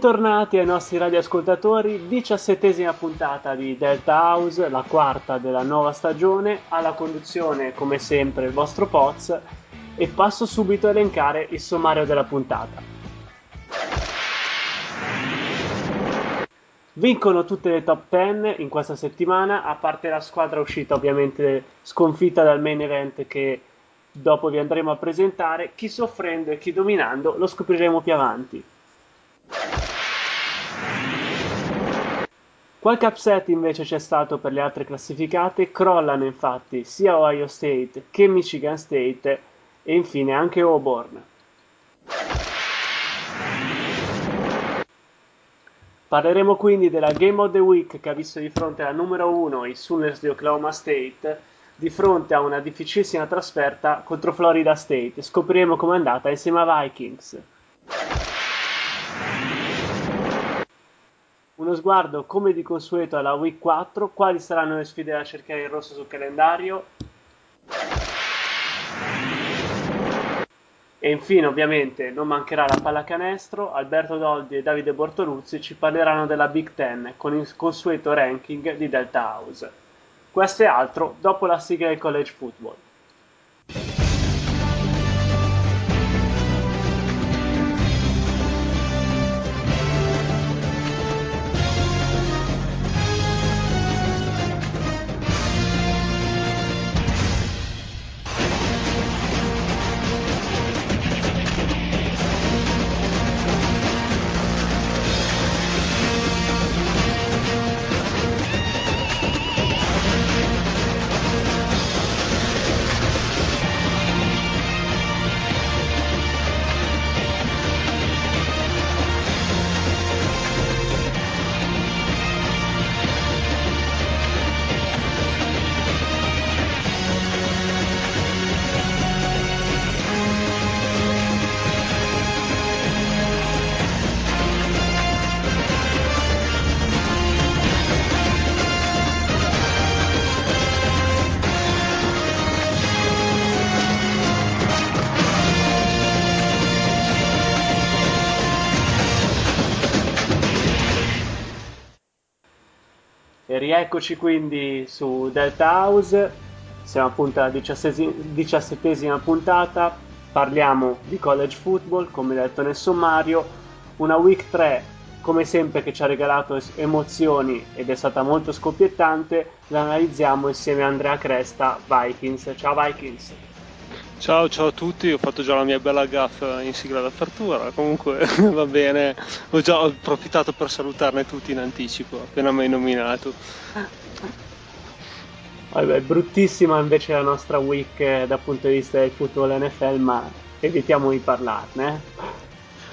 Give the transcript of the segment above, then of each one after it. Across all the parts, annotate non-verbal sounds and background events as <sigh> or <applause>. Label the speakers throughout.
Speaker 1: Bentornati ai nostri radioascoltatori, diciassettesima puntata di Delta House, la quarta della nuova stagione, alla conduzione come sempre il vostro Poz e passo subito a elencare il sommario della puntata. Vincono tutte le top 10 in questa settimana, a parte la squadra uscita ovviamente sconfitta dal main event che dopo vi andremo a presentare, chi soffrendo e chi dominando lo scopriremo più avanti. Qualche upset invece c'è stato per le altre classificate, crollano infatti sia Ohio State che Michigan State e infine anche Auburn. Parleremo quindi della Game of the Week che ha visto di fronte alla numero 1 i Sooners di Oklahoma State di fronte a una difficilissima trasferta contro Florida State. Scopriremo com'è andata insieme a Vikings. Uno sguardo come di consueto alla Week 4, quali saranno le sfide da cercare in rosso sul calendario. E infine, ovviamente, non mancherà la pallacanestro. Alberto Doldi e Davide Bortoluzzi ci parleranno della Big Ten con il consueto ranking di Delta House. Questo e altro dopo la sigla del college football. Rieccoci quindi su Delta House, siamo appunto alla diciassettesima puntata, parliamo di college football, come detto nel sommario, una week 3 come sempre che ci ha regalato emozioni ed è stata molto scoppiettante, la analizziamo insieme a Andrea Cresta, Vikings. Ciao Vikings!
Speaker 2: Ciao, ciao a tutti, ho fatto già la mia bella gaffa in sigla d'apertura, comunque <laughs> va bene, ho già approfittato per salutarne tutti in anticipo, appena mi hai nominato.
Speaker 1: Vabbè, bruttissima invece la nostra week eh, dal punto di vista del football NFL, ma evitiamo di parlarne.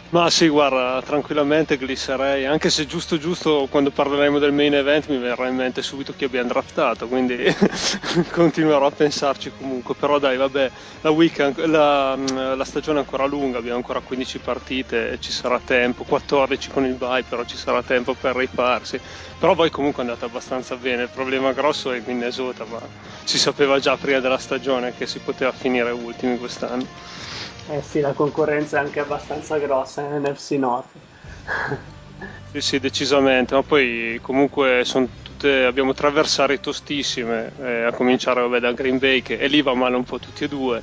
Speaker 2: Ma sì, guarda, tranquillamente glisserei, anche se giusto giusto quando parleremo del main event mi verrà in mente subito chi abbiamo draftato, quindi <laughs> continuerò a pensarci comunque, però dai, vabbè, la, week, la, la, stagione è ancora lunga, abbiamo ancora 15 partite, ci sarà tempo, 14 con il bye, però ci sarà tempo per rifarsi, però poi comunque è andata abbastanza bene, il problema grosso è Minnesota, ma si sapeva già prima della stagione che si poteva finire ultimi quest'anno.
Speaker 1: Eh sì, la concorrenza è anche abbastanza grossa in NFC North. <laughs>
Speaker 2: sì, sì, decisamente, ma poi comunque tutte, abbiamo tre avversari tostissime, eh, a cominciare vabbè, da Green Bay, che e lì va male un po' tutti e due,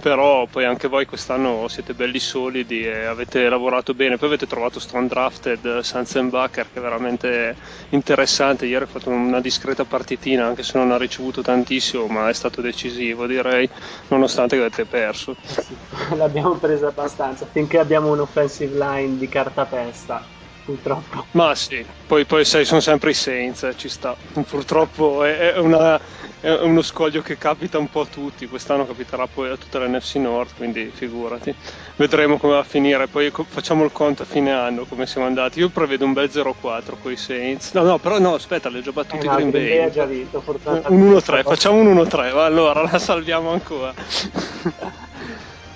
Speaker 2: però poi anche voi quest'anno siete belli solidi e avete lavorato bene, poi avete trovato strong drafted Sanzenbacher che è veramente interessante, ieri ha fatto una discreta partitina anche se non ha ricevuto tantissimo ma è stato decisivo direi, nonostante che avete perso.
Speaker 1: Sì, <laughs> l'abbiamo preso abbastanza, finché abbiamo un offensive line di cartapesta purtroppo.
Speaker 2: Ma sì, poi, poi sai, sono sempre i Saints, eh, ci sta. Purtroppo è, è, una, è, uno scoglio che capita un po' a tutti, quest'anno capiterà poi a tutta l'NFC North, quindi figurati. Vedremo come va a finire, poi facciamo il conto a fine anno, come siamo andati. Io prevedo un bel 0-4 con i Saints. No, no, però no, aspetta, li ho già battuti eh, no, Green Bay.
Speaker 1: ha già vinto,
Speaker 2: Un 1-3, facciamo un 1-3, va, allora la salviamo ancora. <laughs>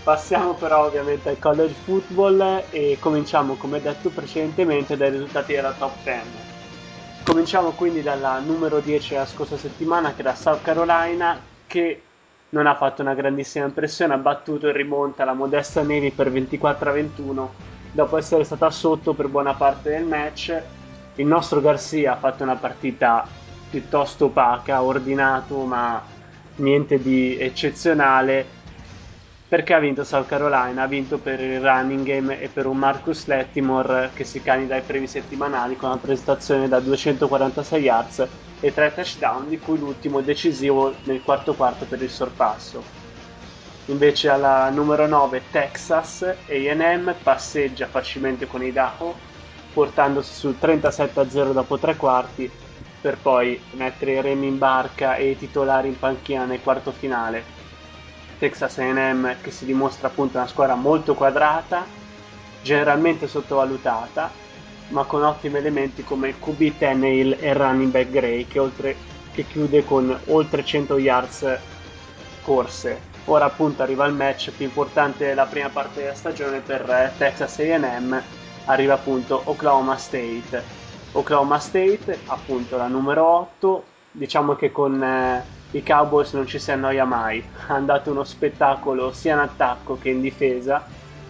Speaker 1: Passiamo però ovviamente al college football e cominciamo come detto precedentemente dai risultati della top 10. Cominciamo quindi dalla numero 10 della scorsa settimana che era South Carolina che non ha fatto una grandissima impressione, ha battuto in rimonta la modesta Navy per 24 a 21 dopo essere stata sotto per buona parte del match, il nostro Garcia ha fatto una partita piuttosto opaca, ordinato, ma niente di eccezionale. Perché ha vinto South Carolina? Ha vinto per il running game e per un Marcus Lettimore che si candida ai premi settimanali con una prestazione da 246 yards e 3 touchdown, di cui l'ultimo decisivo nel quarto quarto per il sorpasso. Invece alla numero 9 Texas AM passeggia facilmente con i Daho, portandosi sul 37-0 dopo tre quarti, per poi mettere i remi in barca e i titolari in panchina nel quarto finale Texas AM che si dimostra appunto una squadra molto quadrata, generalmente sottovalutata, ma con ottimi elementi come QB Tannehill e running back Gray che, oltre, che chiude con oltre 100 yards corse. Ora appunto arriva il match più importante della prima parte della stagione per Texas AM, arriva appunto Oklahoma State. Oklahoma State, appunto la numero 8, diciamo che con eh, i Cowboys non ci si annoia mai, hanno dato uno spettacolo sia in attacco che in difesa,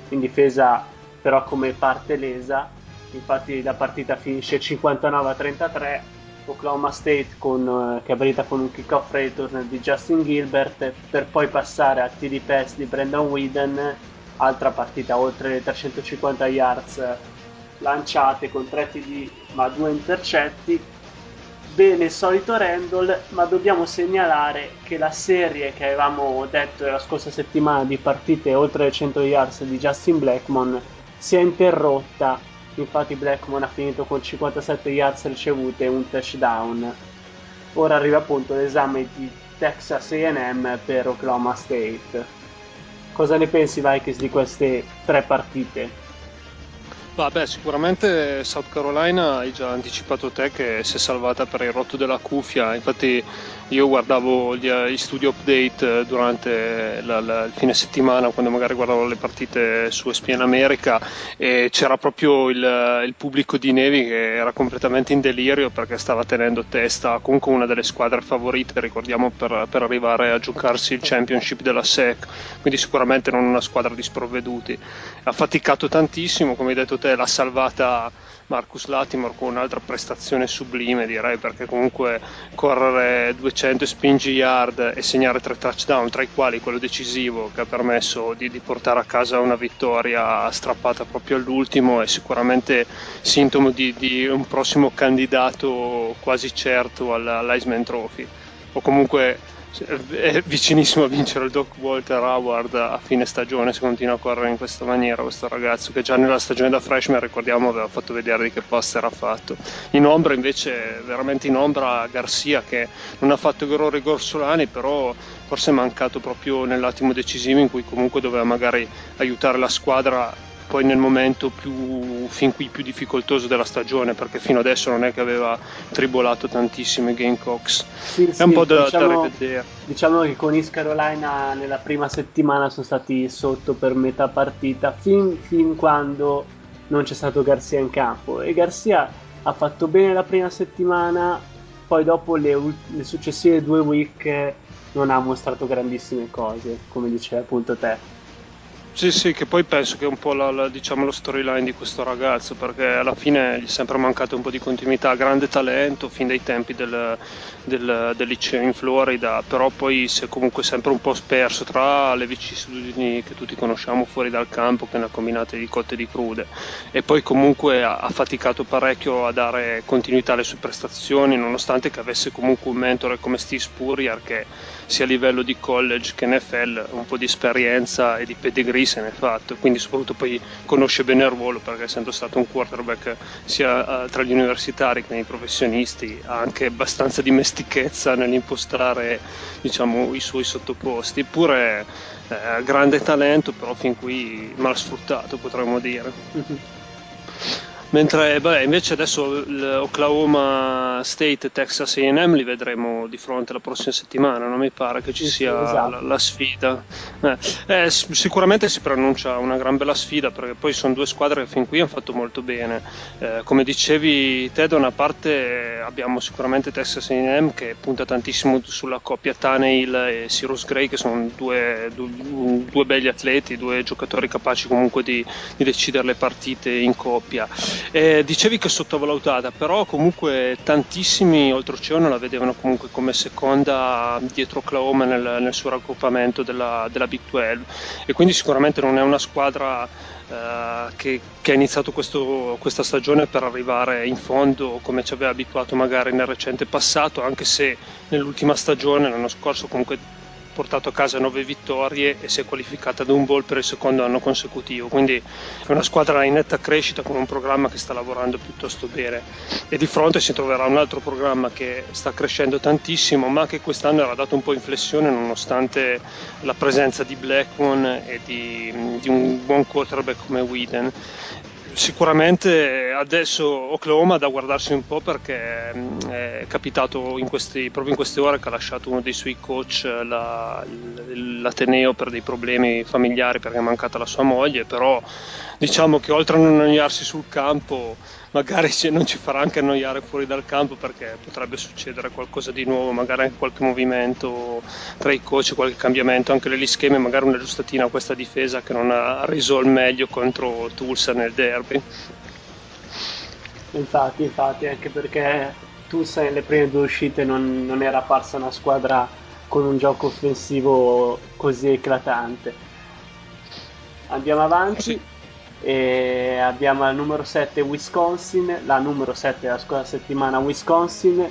Speaker 1: in difesa però come parte lesa, infatti la partita finisce 59 33, Oklahoma State con, eh, che abilita con un kickoff return di Justin Gilbert per poi passare a TD pass di Brandon Whedon, altra partita oltre le 350 yards lanciate con 3 TD ma 2 intercetti bene il solito Randall, ma dobbiamo segnalare che la serie che avevamo detto la scorsa settimana di partite oltre le 100 yards di Justin Blackmon si è interrotta. Infatti Blackmon ha finito con 57 yards ricevute e un touchdown. Ora arriva appunto l'esame di Texas AM per Oklahoma State. Cosa ne pensi Vikings di queste tre partite?
Speaker 2: Vabbè, sicuramente South Carolina hai già anticipato te che si è salvata per il rotto della cuffia, infatti io guardavo gli, gli studio update eh, durante la, la, il fine settimana quando magari guardavo le partite su ESPN America e c'era proprio il, il, pubblico di Nevi che era completamente in delirio perché stava tenendo testa comunque una delle squadre favorite, ricordiamo, per, per arrivare a giocarsi il championship della SEC, quindi sicuramente non una squadra di sprovveduti. Ha faticato tantissimo, come hai detto te, l'ha salvata Marcus Latimore con un'altra prestazione sublime direi perché comunque correre 200 spingi yard e segnare tre touchdown tra i quali quello decisivo che ha permesso di, di portare a casa una vittoria strappata proprio all'ultimo è sicuramente sintomo di, di un prossimo candidato quasi certo all'Iceman Trophy. O comunque è vicinissimo a vincere il Doc Walter Howard a fine stagione se continua a correre in questa maniera questo ragazzo che già nella stagione da freshman ricordiamo aveva fatto vedere di che posto era fatto. In ombra invece veramente in ombra Garcia che non ha fatto errori grossolani però forse è mancato proprio nell'attimo decisivo in cui comunque doveva magari aiutare la squadra poi nel momento più, fin qui più difficoltoso della stagione perché fino adesso non è che aveva tribolato tantissimo i Gamecocks.
Speaker 1: Sì, è sì, un po' da, diciamo, da rivedere. diciamo che con East Carolina nella prima settimana sono stati sotto per metà partita fin, fin quando non c'è stato Garcia in campo. E Garcia ha fatto bene la prima settimana poi dopo le, le successive due week non ha mostrato grandissime cose come diceva appunto te
Speaker 2: sì, sì, che poi penso che è un po' la, la, diciamo, lo storyline di questo ragazzo, perché alla fine gli è sempre mancato un po' di continuità, grande talento fin dai tempi del, del, del liceo in Florida, però poi si è comunque sempre un po' sperso tra le vicissitudini che tutti conosciamo fuori dal campo, che ne ha combinate di cotte e di crude, e poi comunque ha, ha faticato parecchio a dare continuità alle sue prestazioni, nonostante che avesse comunque un mentore come Steve Spurrier che sia a livello di college che NFL un po' di esperienza e di pedigree se ne è fatto, quindi soprattutto poi conosce bene il ruolo perché essendo stato un quarterback sia uh, tra gli universitari che nei professionisti ha anche abbastanza dimestichezza nell'impostare diciamo, i suoi sottoposti, eppure eh, grande talento però fin qui mal sfruttato potremmo dire. Mentre beh, invece adesso Oklahoma State e Texas AM li vedremo di fronte la prossima settimana, non mi pare che ci sia esatto. la, la, sfida. Eh, eh, sicuramente si preannuncia una gran bella sfida perché poi sono due squadre che fin qui hanno fatto molto bene. Eh, come dicevi te da una parte abbiamo sicuramente Texas AM che punta tantissimo sulla coppia Taneil e Cyrus Gray che sono due, due, due begli atleti, due giocatori capaci comunque di, di decidere le partite in coppia. Eh, dicevi che è sottovalutata, però comunque tantissimi oltreoceano la vedevano comunque come seconda dietro Oklahoma nel, nel suo raggruppamento della, della, Big 12 e quindi sicuramente non è una squadra eh, che, ha iniziato questo, questa stagione per arrivare in fondo come ci aveva abituato magari nel recente passato, anche se nell'ultima stagione, l'anno scorso comunque portato a casa nove vittorie e si è qualificata ad un bowl per il secondo anno consecutivo. Quindi è una squadra in netta crescita con un programma che sta lavorando piuttosto bene. E di fronte si troverà un altro programma che sta crescendo tantissimo, ma che quest'anno era dato un po' in flessione nonostante la presenza di Blackmon e di, di un buon quarterback come Whedon sicuramente adesso Oklahoma da guardarsi un po' perché mm, è capitato in questi, proprio in queste ore che ha lasciato uno dei suoi coach la, l'Ateneo per dei problemi familiari perché è mancata la sua moglie, però diciamo che oltre a non annoiarsi sul campo magari non ci farà anche annoiare fuori dal campo perché potrebbe succedere qualcosa di nuovo, magari anche qualche movimento tra i coach, qualche cambiamento anche negli schemi, magari una giustatina a questa difesa che non ha reso al meglio contro Tulsa nel derby.
Speaker 1: Infatti, infatti, anche perché Tulsa nelle prime due uscite non, non era apparsa una squadra con un gioco offensivo così eclatante. Andiamo avanti. Sì. E abbiamo al numero 7 Wisconsin, la numero 7 della scorsa settimana Wisconsin,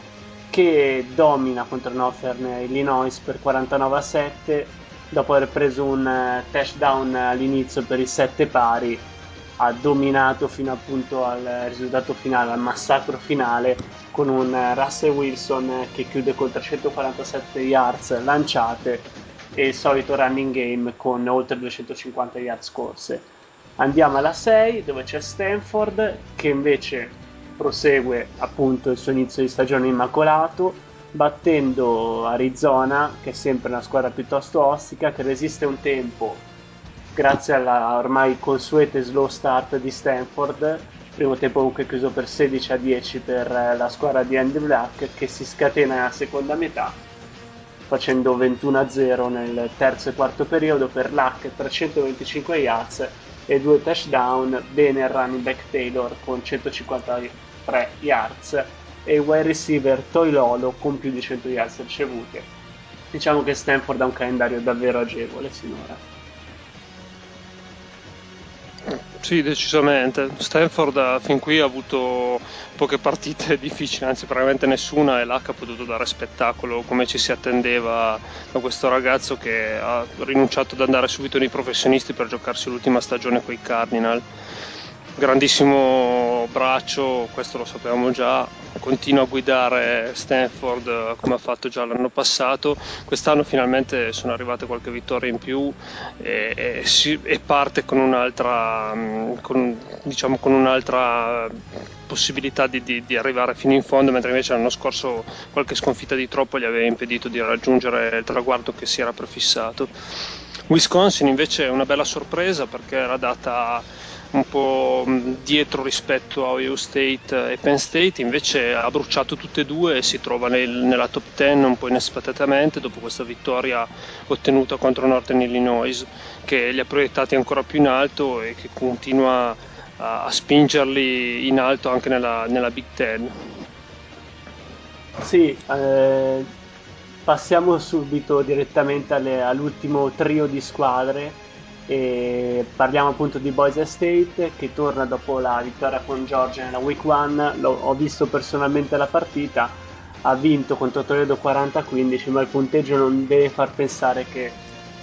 Speaker 1: che domina contro Northern Illinois per 49 a 7 dopo aver preso un eh, touchdown all'inizio per i 7 pari ha dominato fino appunto al risultato finale, al massacro finale con un eh, Russell Wilson che chiude con 347 yards lanciate e il solito running game con oltre 250 yards corse Andiamo alla 6 dove c'è Stanford che invece prosegue appunto il suo inizio di stagione immacolato battendo Arizona che è sempre una squadra piuttosto ostica che resiste un tempo grazie alla ormai consuete slow start di Stanford primo tempo comunque chiuso per 16 a 10 per la squadra di Andy Black che si scatena nella seconda metà facendo 21 a 0 nel terzo e quarto periodo per Luck 325 yards e due touchdown, bene il running back Taylor con 153 yards e il wide receiver Toilolo con più di 100 yards ricevute. Diciamo che Stanford ha un calendario davvero agevole sinora.
Speaker 2: Sì, decisamente. Stanford fin qui ha avuto poche partite <laughs> difficili, anzi praticamente nessuna e l'H ha potuto dare spettacolo come ci si attendeva da questo ragazzo che ha rinunciato ad andare subito nei professionisti per giocarsi l'ultima stagione con i Cardinal grandissimo braccio, questo lo sapevamo già, continua a guidare Stanford come ha fatto già l'anno passato, quest'anno finalmente sono arrivate qualche vittoria in più e, e, si, e parte con un'altra, con, diciamo, con un'altra possibilità di, di, di, arrivare fino in fondo, mentre invece l'anno scorso qualche sconfitta di troppo gli aveva impedito di raggiungere il traguardo che si era prefissato. Wisconsin invece è una bella sorpresa perché era data un po' dietro rispetto a Ohio State e Penn State, invece ha bruciato tutte e due e si trova nel, nella top 10 un po' inaspettatamente dopo questa vittoria ottenuta contro Northern Illinois che li ha proiettati ancora più in alto e che continua a, a spingerli in alto anche nella, nella Big Ten.
Speaker 1: Sì, eh, passiamo subito direttamente alle, all'ultimo trio di squadre e parliamo appunto di Boise State che torna dopo la vittoria con Georgia nella week 1 ho visto personalmente la partita ha vinto contro Toledo 40-15 ma il punteggio non deve far pensare che,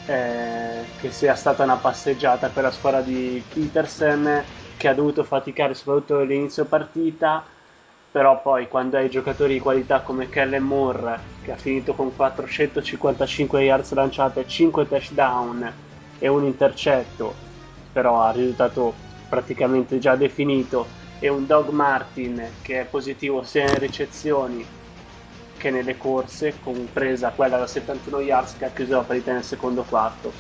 Speaker 1: eh, che sia stata una passeggiata per la squadra di Peterson che ha dovuto faticare soprattutto all'inizio partita però poi quando hai giocatori di qualità come Kellen Moore che ha finito con 455 yards lanciate e 5 touchdown e un intercetto, però ha risultato praticamente già definito, e un Dog Martin che è positivo sia in ricezioni che nelle corse, compresa quella da 71 yards che ha chiuso la parità nel secondo quarto.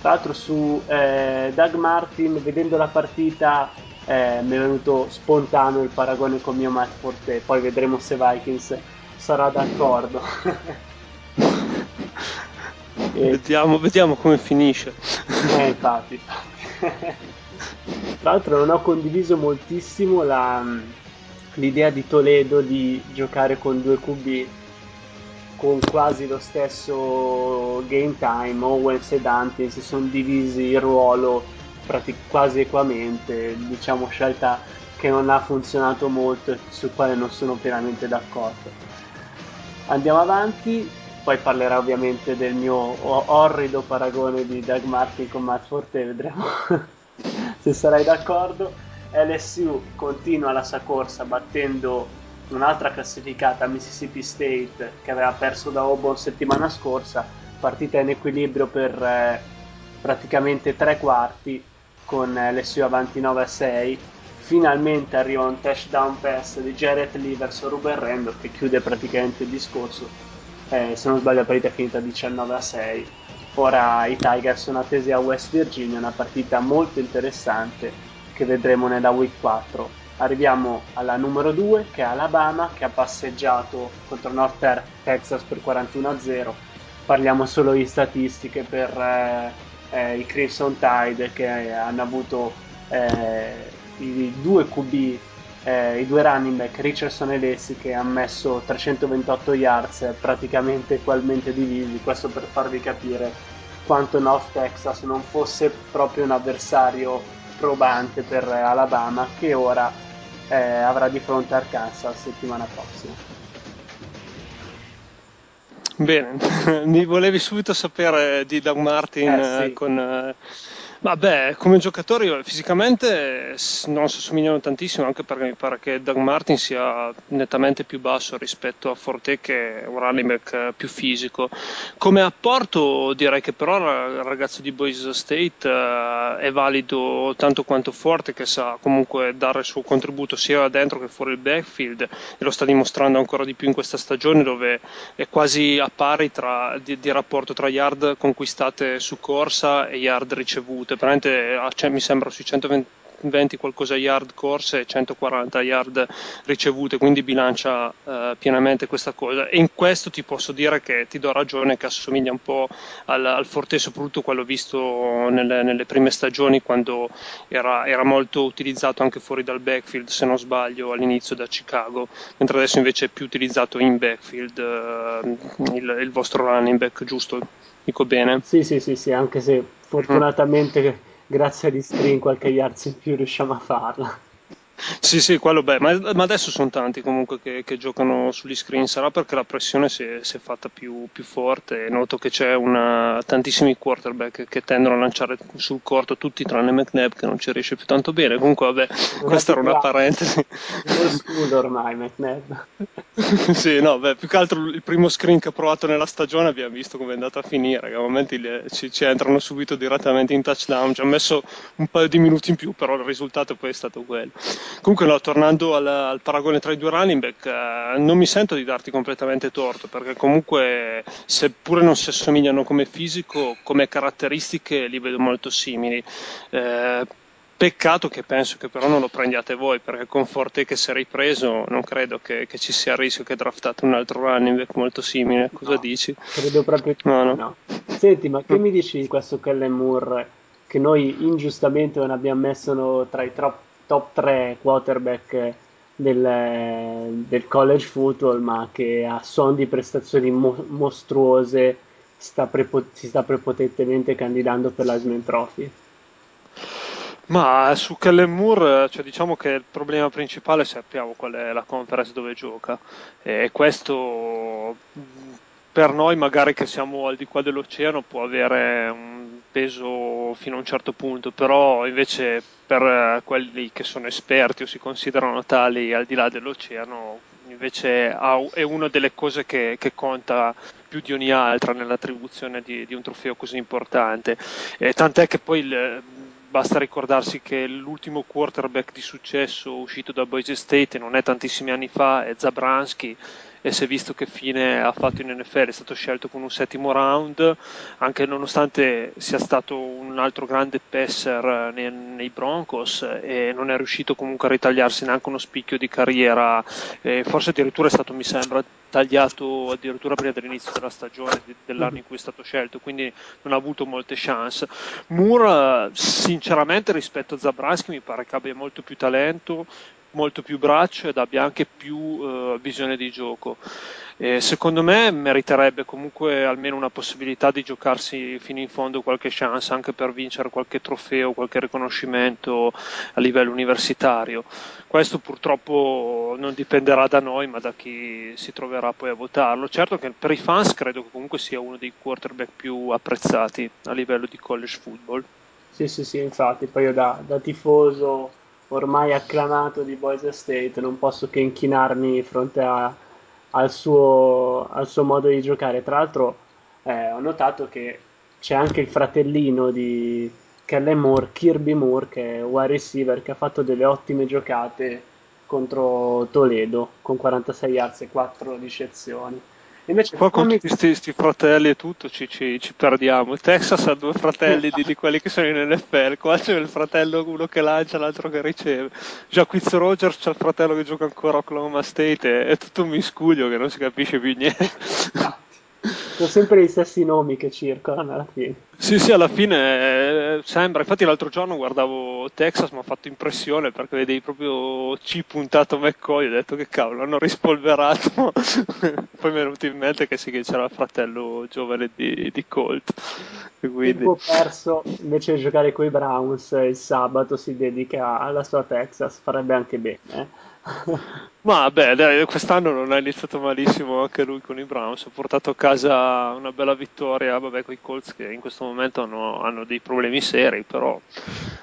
Speaker 1: Tra l'altro su eh, Doug Martin, vedendo la partita, eh, mi è venuto spontaneo il paragone con mio Matt Forte, poi vedremo se Vikings sarà d'accordo. <laughs>
Speaker 2: e... vediamo, vediamo, come finisce.
Speaker 1: Eh, infatti. Tra l'altro non ho condiviso moltissimo la, l'idea di Toledo di giocare con due QB con quasi lo stesso game time, Owens e Dante si sono divisi il ruolo pratic- quasi equamente, diciamo scelta che non ha funzionato molto e su quale non sono pienamente d'accordo. Andiamo avanti, poi parlerà ovviamente del mio orrido paragone di Doug Martin con Matt Forte, vedremo <laughs> se sarai d'accordo. LSU continua la sua corsa battendo un'altra classificata Mississippi State che aveva perso da Auburn settimana scorsa, partita in equilibrio per eh, praticamente tre quarti con eh, LSU avanti 9 a 6. Finalmente arriva un touchdown pass di Jarrett Lee verso Ruben Randall che chiude praticamente il discorso. Eh, se non sbaglio la partita è finita 19 a 6. Ora i Tigers sono attesi a West Virginia, una partita molto interessante che vedremo nella week 4 arriviamo alla numero 2 che è Alabama che ha passeggiato contro North Texas per 41-0 parliamo solo di statistiche per eh, eh, i Crimson Tide che hanno avuto eh, i due QB eh, i due running back Richardson e Lessi che hanno messo 328 yards praticamente ugualmente divisi questo per farvi capire quanto North Texas non fosse proprio un avversario probante per Alabama che ora eh, avrà di fronte Arkansas settimana prossima.
Speaker 2: Bene, <laughs> mi volevi subito sapere di Doug Martin eh, sì. con eh, Vabbè, come giocatori fisicamente non si assomigliano tantissimo, anche perché mi pare che Doug Martin sia nettamente più basso rispetto a Forte che è un running back più fisico. Come apporto direi che però il ragazzo di Boise State uh, è valido tanto quanto Forte che sa comunque dare il suo contributo sia dentro che fuori il backfield e lo sta dimostrando ancora di più in questa stagione dove è quasi a pari tra, di, di rapporto tra yard conquistate su corsa e yard ricevute ricevute, veramente cioè, mi sembra sui 120 qualcosa yard corse e 140 yard ricevute, quindi bilancia eh, pienamente questa cosa. E in questo ti posso dire che ti do ragione che assomiglia un po' al, al Forte, soprattutto quello visto nelle, nelle prime stagioni quando era, era, molto utilizzato anche fuori dal backfield, se non sbaglio, all'inizio da Chicago, mentre adesso invece è più utilizzato in backfield eh, il, il vostro running back, giusto? Dico bene?
Speaker 1: Sì, sì, sì, sì, anche se fortunatamente grazie agli screen qualche yards in più riusciamo a farla.
Speaker 2: Sì, sì, quello beh, ma, ma adesso sono tanti comunque che, che, giocano sugli screen, sarà perché la pressione si è, si è fatta più, più, forte. Noto che c'è una, tantissimi quarterback che tendono a lanciare sul corto, tutti tranne McNabb che non ci riesce più tanto bene. Comunque, vabbè, <laughs> questa era una parentesi.
Speaker 1: Lo scudo ormai, McNabb. <laughs>
Speaker 2: sì, no, beh, più che altro il primo screen che ho provato nella stagione abbiamo visto come è andato a finire, che a momenti ci, ci, entrano subito direttamente in touchdown. Ci ha messo un paio di minuti in più, però il risultato poi è stato quello. Comunque, no, tornando al, al, paragone tra i due running back, eh, non mi sento di darti completamente torto, perché comunque, seppure non si assomigliano come fisico, come caratteristiche li vedo molto simili. Eh, Peccato che penso che però non lo prendiate voi, perché con Forte che si è ripreso non credo che, che ci sia il rischio che draftate un altro running back molto simile. Cosa
Speaker 1: no,
Speaker 2: dici?
Speaker 1: Credo proprio che no, no. no. Senti, ma che mi dici di questo Kellen Moore che noi ingiustamente non abbiamo messo tra i top, top 3 quarterback del, del, college football, ma che a suon di prestazioni mo- mostruose sta prepo- si sta prepotentemente candidando per la Heisman Trophy?
Speaker 2: Ma su Kellen Moore, cioè diciamo che il problema principale sappiamo qual è la conference dove gioca e questo per noi magari che siamo al di qua dell'oceano può avere un peso fino a un certo punto, però invece per quelli che sono esperti o si considerano tali al di là dell'oceano invece è una delle cose che, che conta più di ogni altra nell'attribuzione di, di un trofeo così importante. E tant'è che poi il, basta ricordarsi che l'ultimo quarterback di successo uscito da Boise State non è tantissimi anni fa, è Zabransky e si è visto che fine ha fatto in NFL, è stato scelto con un settimo round, anche nonostante sia stato un altro grande passer nei, nei Broncos e non è riuscito comunque a ritagliarsi neanche uno spicchio di carriera, eh, forse addirittura è stato, mi sembra, tagliato addirittura prima dell'inizio della stagione dell'anno in cui è stato scelto, quindi non ha avuto molte chance. Moore, sinceramente, rispetto a Zabransky mi pare che abbia molto più talento, molto più braccio ed abbia anche più uh, visione di gioco. E secondo me meriterebbe comunque almeno una possibilità di giocarsi fino in fondo qualche chance anche per vincere qualche trofeo, qualche riconoscimento a livello universitario. Questo purtroppo non dipenderà da noi, ma da chi si troverà poi a votarlo. Certo che per i fans credo che comunque sia uno dei quarterback più apprezzati a livello di college football.
Speaker 1: Sì, sì, sì, infatti, poi io da, da tifoso ormai acclamato di Boise State, non posso che inchinarmi di fronte a, al, suo, al, suo, modo di giocare. Tra l'altro eh, ho notato che c'è anche il fratellino di Kellen Moore, Kirby Moore, che è wide receiver che ha fatto delle ottime giocate contro Toledo con 46 yards e 4 ricezioni.
Speaker 2: Invece, Qua con tutti questi fratelli e tutto ci, ci, ci, perdiamo. Il Texas ha due fratelli di, di, quelli che sono in NFL. Qua c'è il fratello uno che lancia, l'altro che riceve. Già Quiz Rogers c'è il fratello che gioca ancora a Oklahoma State. È, è tutto un miscuglio che non si capisce più niente.
Speaker 1: Sono sempre gli stessi nomi che circolano alla fine.
Speaker 2: Sì, sì, alla fine eh, sembra. Infatti, l'altro giorno guardavo Texas, mi ha fatto impressione perché vedevi proprio C puntato McCoy. Ho detto che cavolo, hanno rispolverato. <laughs> Poi mi è venuto in mente che sì, che c'era il fratello giovane di, di Colt.
Speaker 1: Quindi... Tempo perso invece di giocare con i Browns il sabato si dedica alla sua Texas, farebbe anche bene. Eh?
Speaker 2: Ma beh, quest'anno non ha iniziato malissimo anche lui con i Browns, ha portato a casa una bella vittoria, vabbè con i Colts che in questo momento hanno, hanno dei problemi seri, però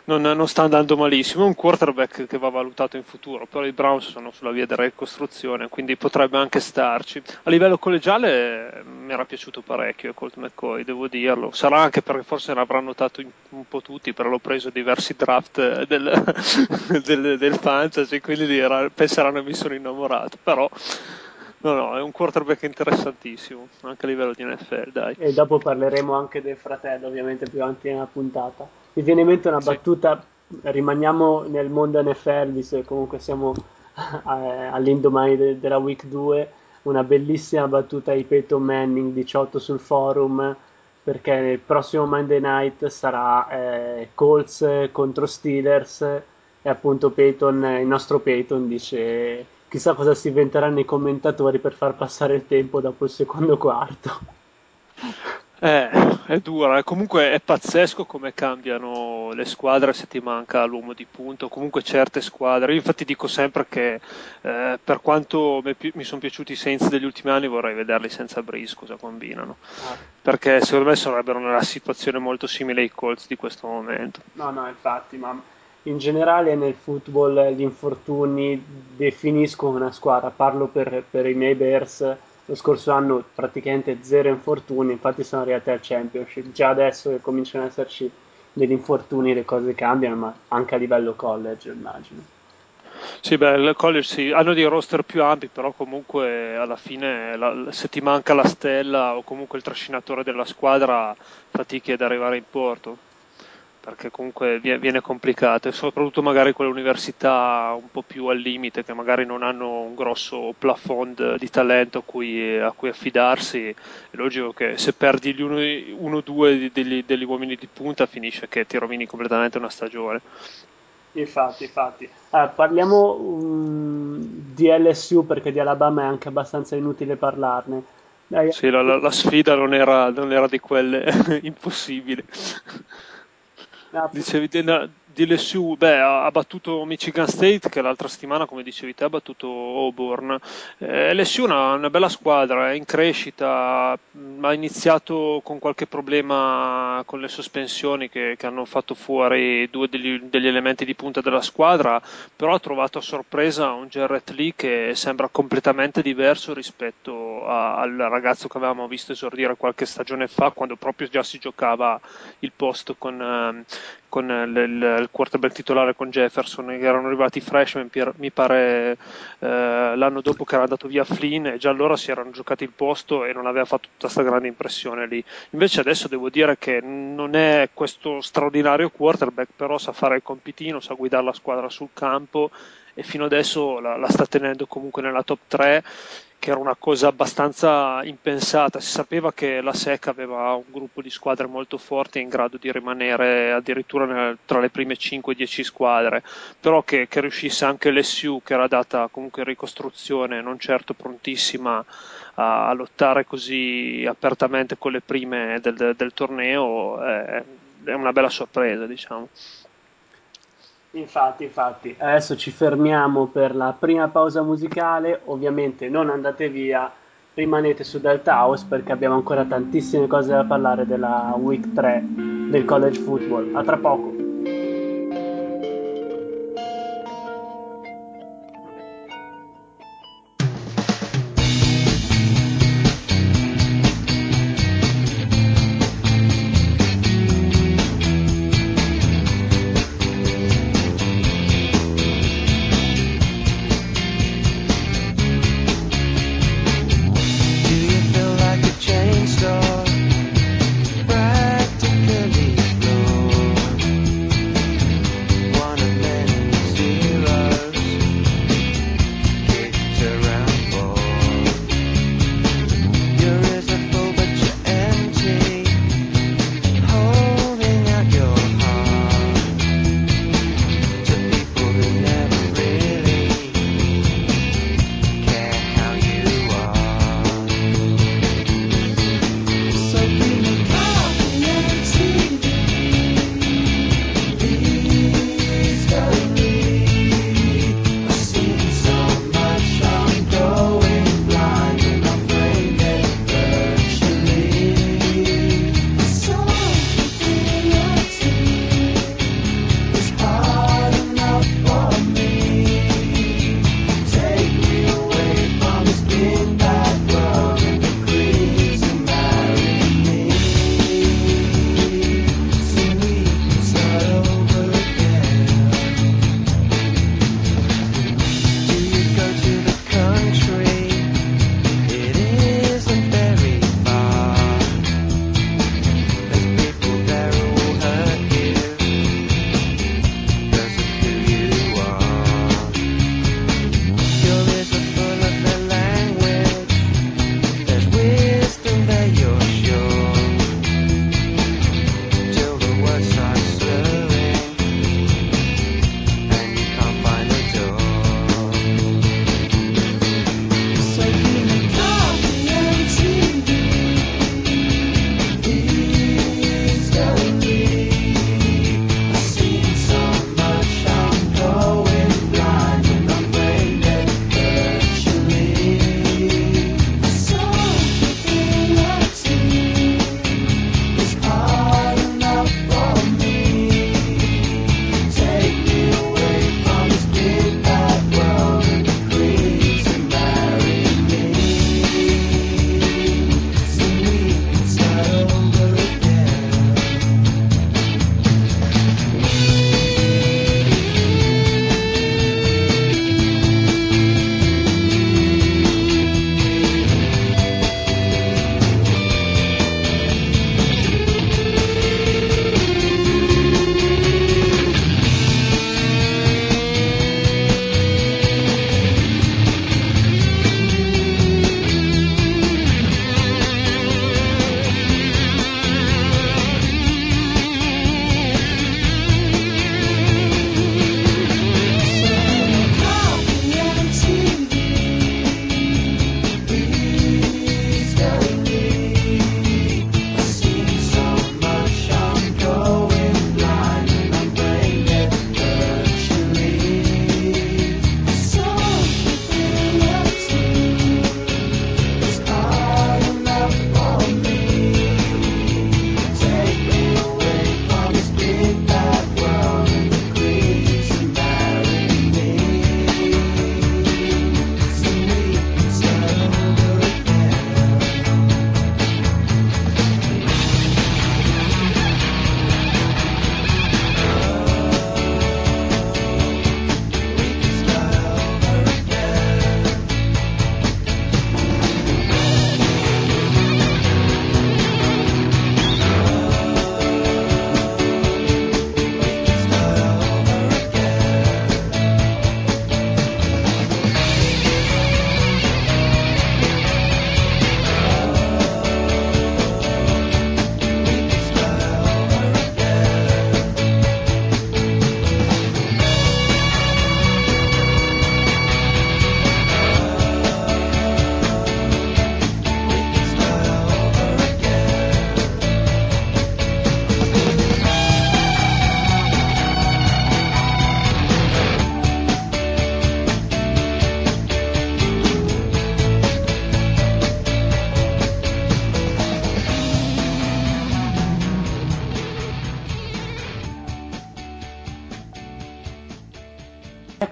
Speaker 2: non, non, sta andando malissimo, è un quarterback che va valutato in futuro, però i Browns sono sulla via della ricostruzione, quindi potrebbe anche starci. A livello collegiale mi era piaciuto parecchio Colt McCoy, devo dirlo, sarà anche perché forse l'avranno notato un po' tutti, però l'ho preso diversi draft del, <laughs> del, del fantasy, quindi penseranno mi sono innamorato, però no, no, è un quarterback interessantissimo, anche a livello di NFL, dai.
Speaker 1: E dopo parleremo anche del fratello, ovviamente più avanti nella puntata. Mi viene in mente una battuta, sì. rimaniamo nel mondo NFL, visto che comunque siamo all'indomani de- della week 2, una bellissima battuta di Peyton Manning 18 sul forum perché il prossimo Monday Night sarà eh, Colts contro Steelers e appunto Peyton, il nostro Peyton dice chissà cosa si inventeranno i commentatori per far passare il tempo dopo il secondo quarto.
Speaker 2: Eh, è dura, comunque è pazzesco come cambiano le squadre se ti manca l'uomo di punto, comunque certe squadre, io infatti dico sempre che eh, per quanto mi, mi sono piaciuti i Saints degli ultimi anni vorrei vederli senza Breeze cosa combinano, ah. perché secondo me sarebbero nella situazione molto simile ai Colts di questo momento.
Speaker 1: No, no, infatti, ma in generale nel football gli infortuni definiscono una squadra, parlo per, per i miei Bears, lo scorso anno praticamente zero infortuni, infatti sono arrivati al Championship, già adesso che cominciano ad esserci degli infortuni le cose cambiano, ma anche a livello college immagino.
Speaker 2: Sì, beh, il college sì, hanno dei roster più ampi, però comunque alla fine la, se ti manca la stella o comunque il trascinatore della squadra fatichi ad arrivare in porto perché comunque viene complicato e soprattutto magari quelle università un po' più al limite che magari non hanno un grosso plafond di talento a cui, a cui affidarsi. È logico che se perdi uno o due degli, degli, uomini di punta finisce che ti rovini completamente una stagione.
Speaker 1: Infatti infatti. Ah, parliamo um, di LSU perché di Alabama è anche abbastanza inutile parlarne.
Speaker 2: Dai. sì la, la, la sfida non era, non era di quelle <laughs> impossibili Dicevi della, di LSU, beh, ha battuto Michigan State che l'altra settimana, come dicevi te, ha battuto Auburn. Eh, LSU è una, una, bella squadra, è in crescita, mm, ha iniziato con qualche problema con le sospensioni che, che hanno fatto fuori due degli, degli, elementi di punta della squadra, però ha trovato a sorpresa un Jarrett Lee che sembra completamente diverso rispetto a, al ragazzo che avevamo visto esordire qualche stagione fa, quando proprio già si giocava il posto con, eh, con il, il, il quarterback titolare con Jefferson, erano arrivati freshman, mi pare eh, l'anno dopo che era andato via Flynn, e già allora si erano giocati il posto e non aveva fatto tutta questa grande impressione lì. Invece adesso devo dire che non è questo straordinario quarterback, però sa fare il compitino, sa guidare la squadra sul campo e fino adesso la, la sta tenendo comunque nella top 3 che era una cosa abbastanza impensata. Si sapeva che la SEC aveva un gruppo di squadre molto forti in grado di rimanere addirittura nel, tra le prime 5-10 squadre, però che, che, riuscisse anche l'SU, che era data comunque in ricostruzione, non certo prontissima a, a lottare così apertamente con le prime del, del torneo, è, è una bella sorpresa, diciamo.
Speaker 1: Infatti, infatti, adesso ci fermiamo per la prima pausa musicale, ovviamente non andate via, rimanete su Delta House perché abbiamo ancora tantissime cose da parlare della Week 3 del college football. A tra poco.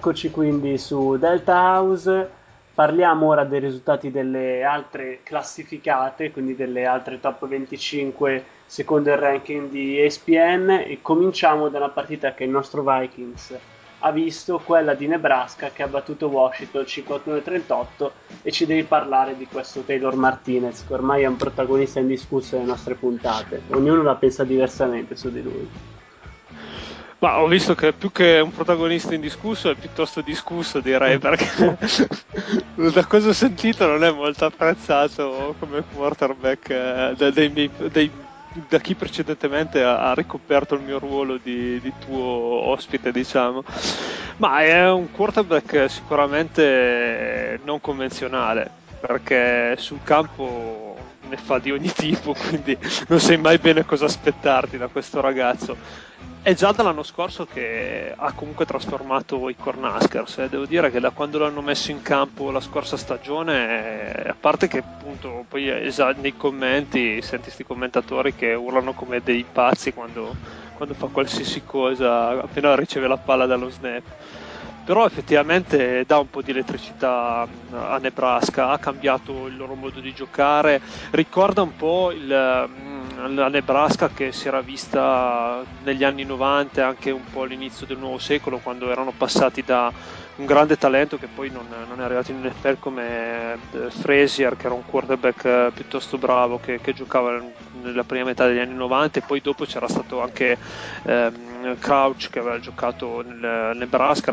Speaker 1: Eccoci quindi su Delta House. Parliamo ora dei risultati delle altre classificate, quindi delle altre top 25 secondo il ranking di ESPN e cominciamo da una partita che il nostro Vikings ha visto, quella di Nebraska che ha battuto Washington 51-38 e ci devi parlare di questo Taylor Martinez che ormai è un protagonista indiscusso delle nostre puntate. Ognuno la pensa diversamente su di lui.
Speaker 2: Ma ho visto che più che un protagonista indiscusso è piuttosto discusso, direi, perché <laughs> da cosa ho sentito non è molto apprezzato come quarterback dei, dei, dei, da chi precedentemente ha, ha, ricoperto il mio ruolo di, di, tuo ospite, diciamo. Ma è un quarterback sicuramente non convenzionale, perché sul campo ne fa di ogni tipo, <laughs> quindi non sai mai bene cosa aspettarti da questo ragazzo è già dall'anno scorso che ha comunque trasformato i Cornaskers. Eh. Devo dire che da quando l'hanno messo in campo la scorsa stagione, eh, a parte che appunto poi nei commenti senti questi commentatori che urlano come dei pazzi quando, quando fa qualsiasi cosa appena riceve la palla dallo snap però effettivamente dà un po' di elettricità a Nebraska, ha cambiato il loro modo di giocare, ricorda un po' il, la Nebraska che si era vista negli anni 90 anche un po' all'inizio del nuovo secolo quando erano passati da un grande talento che poi non, non è arrivato in NFL come eh, Frazier che era un quarterback eh, piuttosto bravo che, che, giocava nella prima metà degli anni 90 e poi dopo c'era stato anche ehm, Crouch che aveva giocato nel Nebraska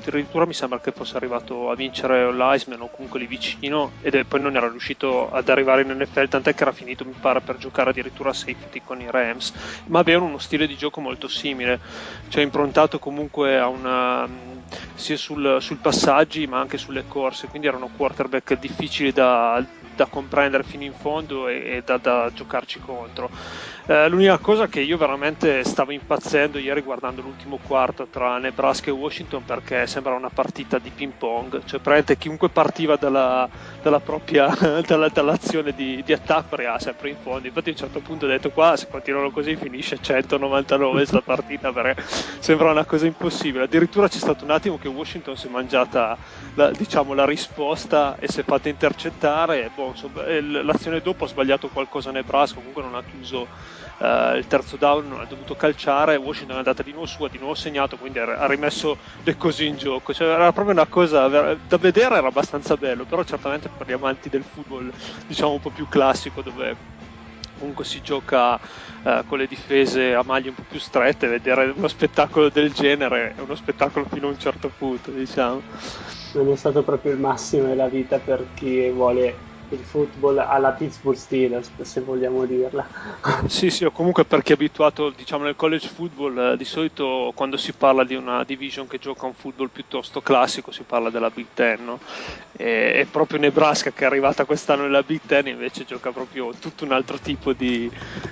Speaker 2: addirittura mi sembra che fosse arrivato a vincere l'Iceman o comunque lì vicino ed poi non era riuscito ad arrivare in NFL tant'è che era finito mi pare per giocare addirittura safety con i Rams ma aveva uno stile di gioco molto simile cioè improntato comunque a una sia sul, sul passaggi ma anche sulle corse quindi erano quarterback difficili da, da comprendere fino in fondo e, e da, da, giocarci contro. Eh, l'unica cosa che io veramente stavo impazzendo ieri guardando l'ultimo quarto tra Nebraska e Washington perché sembra una partita di ping pong, cioè praticamente chiunque partiva dalla, dalla propria <laughs> dalla, dall'azione di, di attacco arrivava sempre in fondo. Infatti a un certo punto ho detto qua se continuano così finisce 199 questa partita perché sembra una cosa impossibile. Addirittura c'è stato un attimo che Washington si è mangiata la, diciamo, la risposta e si è fatta intercettare. Boh, l'azione dopo ha sbagliato qualcosa Nebraska, comunque non ha chiuso uh, il terzo down, ha dovuto calciare. Washington è andata di nuovo su, ha di nuovo segnato, quindi ha rimesso le cose in gioco. Cioè, era proprio una cosa da vedere, era abbastanza bello, però certamente per gli amanti del football, diciamo un po' più classico, dove comunque si gioca uh, con le difese a maglie un po' più strette, vedere uno spettacolo del genere è uno spettacolo fino a un certo punto, diciamo.
Speaker 1: Non è stato proprio il massimo della vita per chi vuole il football alla Pittsburgh Steelers, se vogliamo dirla.
Speaker 2: Sì, sì, o comunque per chi è abituato, diciamo, nel college football, eh, di solito quando si parla di una division che gioca un football piuttosto classico si parla della Big Ten, no? E, proprio Nebraska che è arrivata quest'anno nella Big Ten invece gioca proprio tutto un altro tipo di,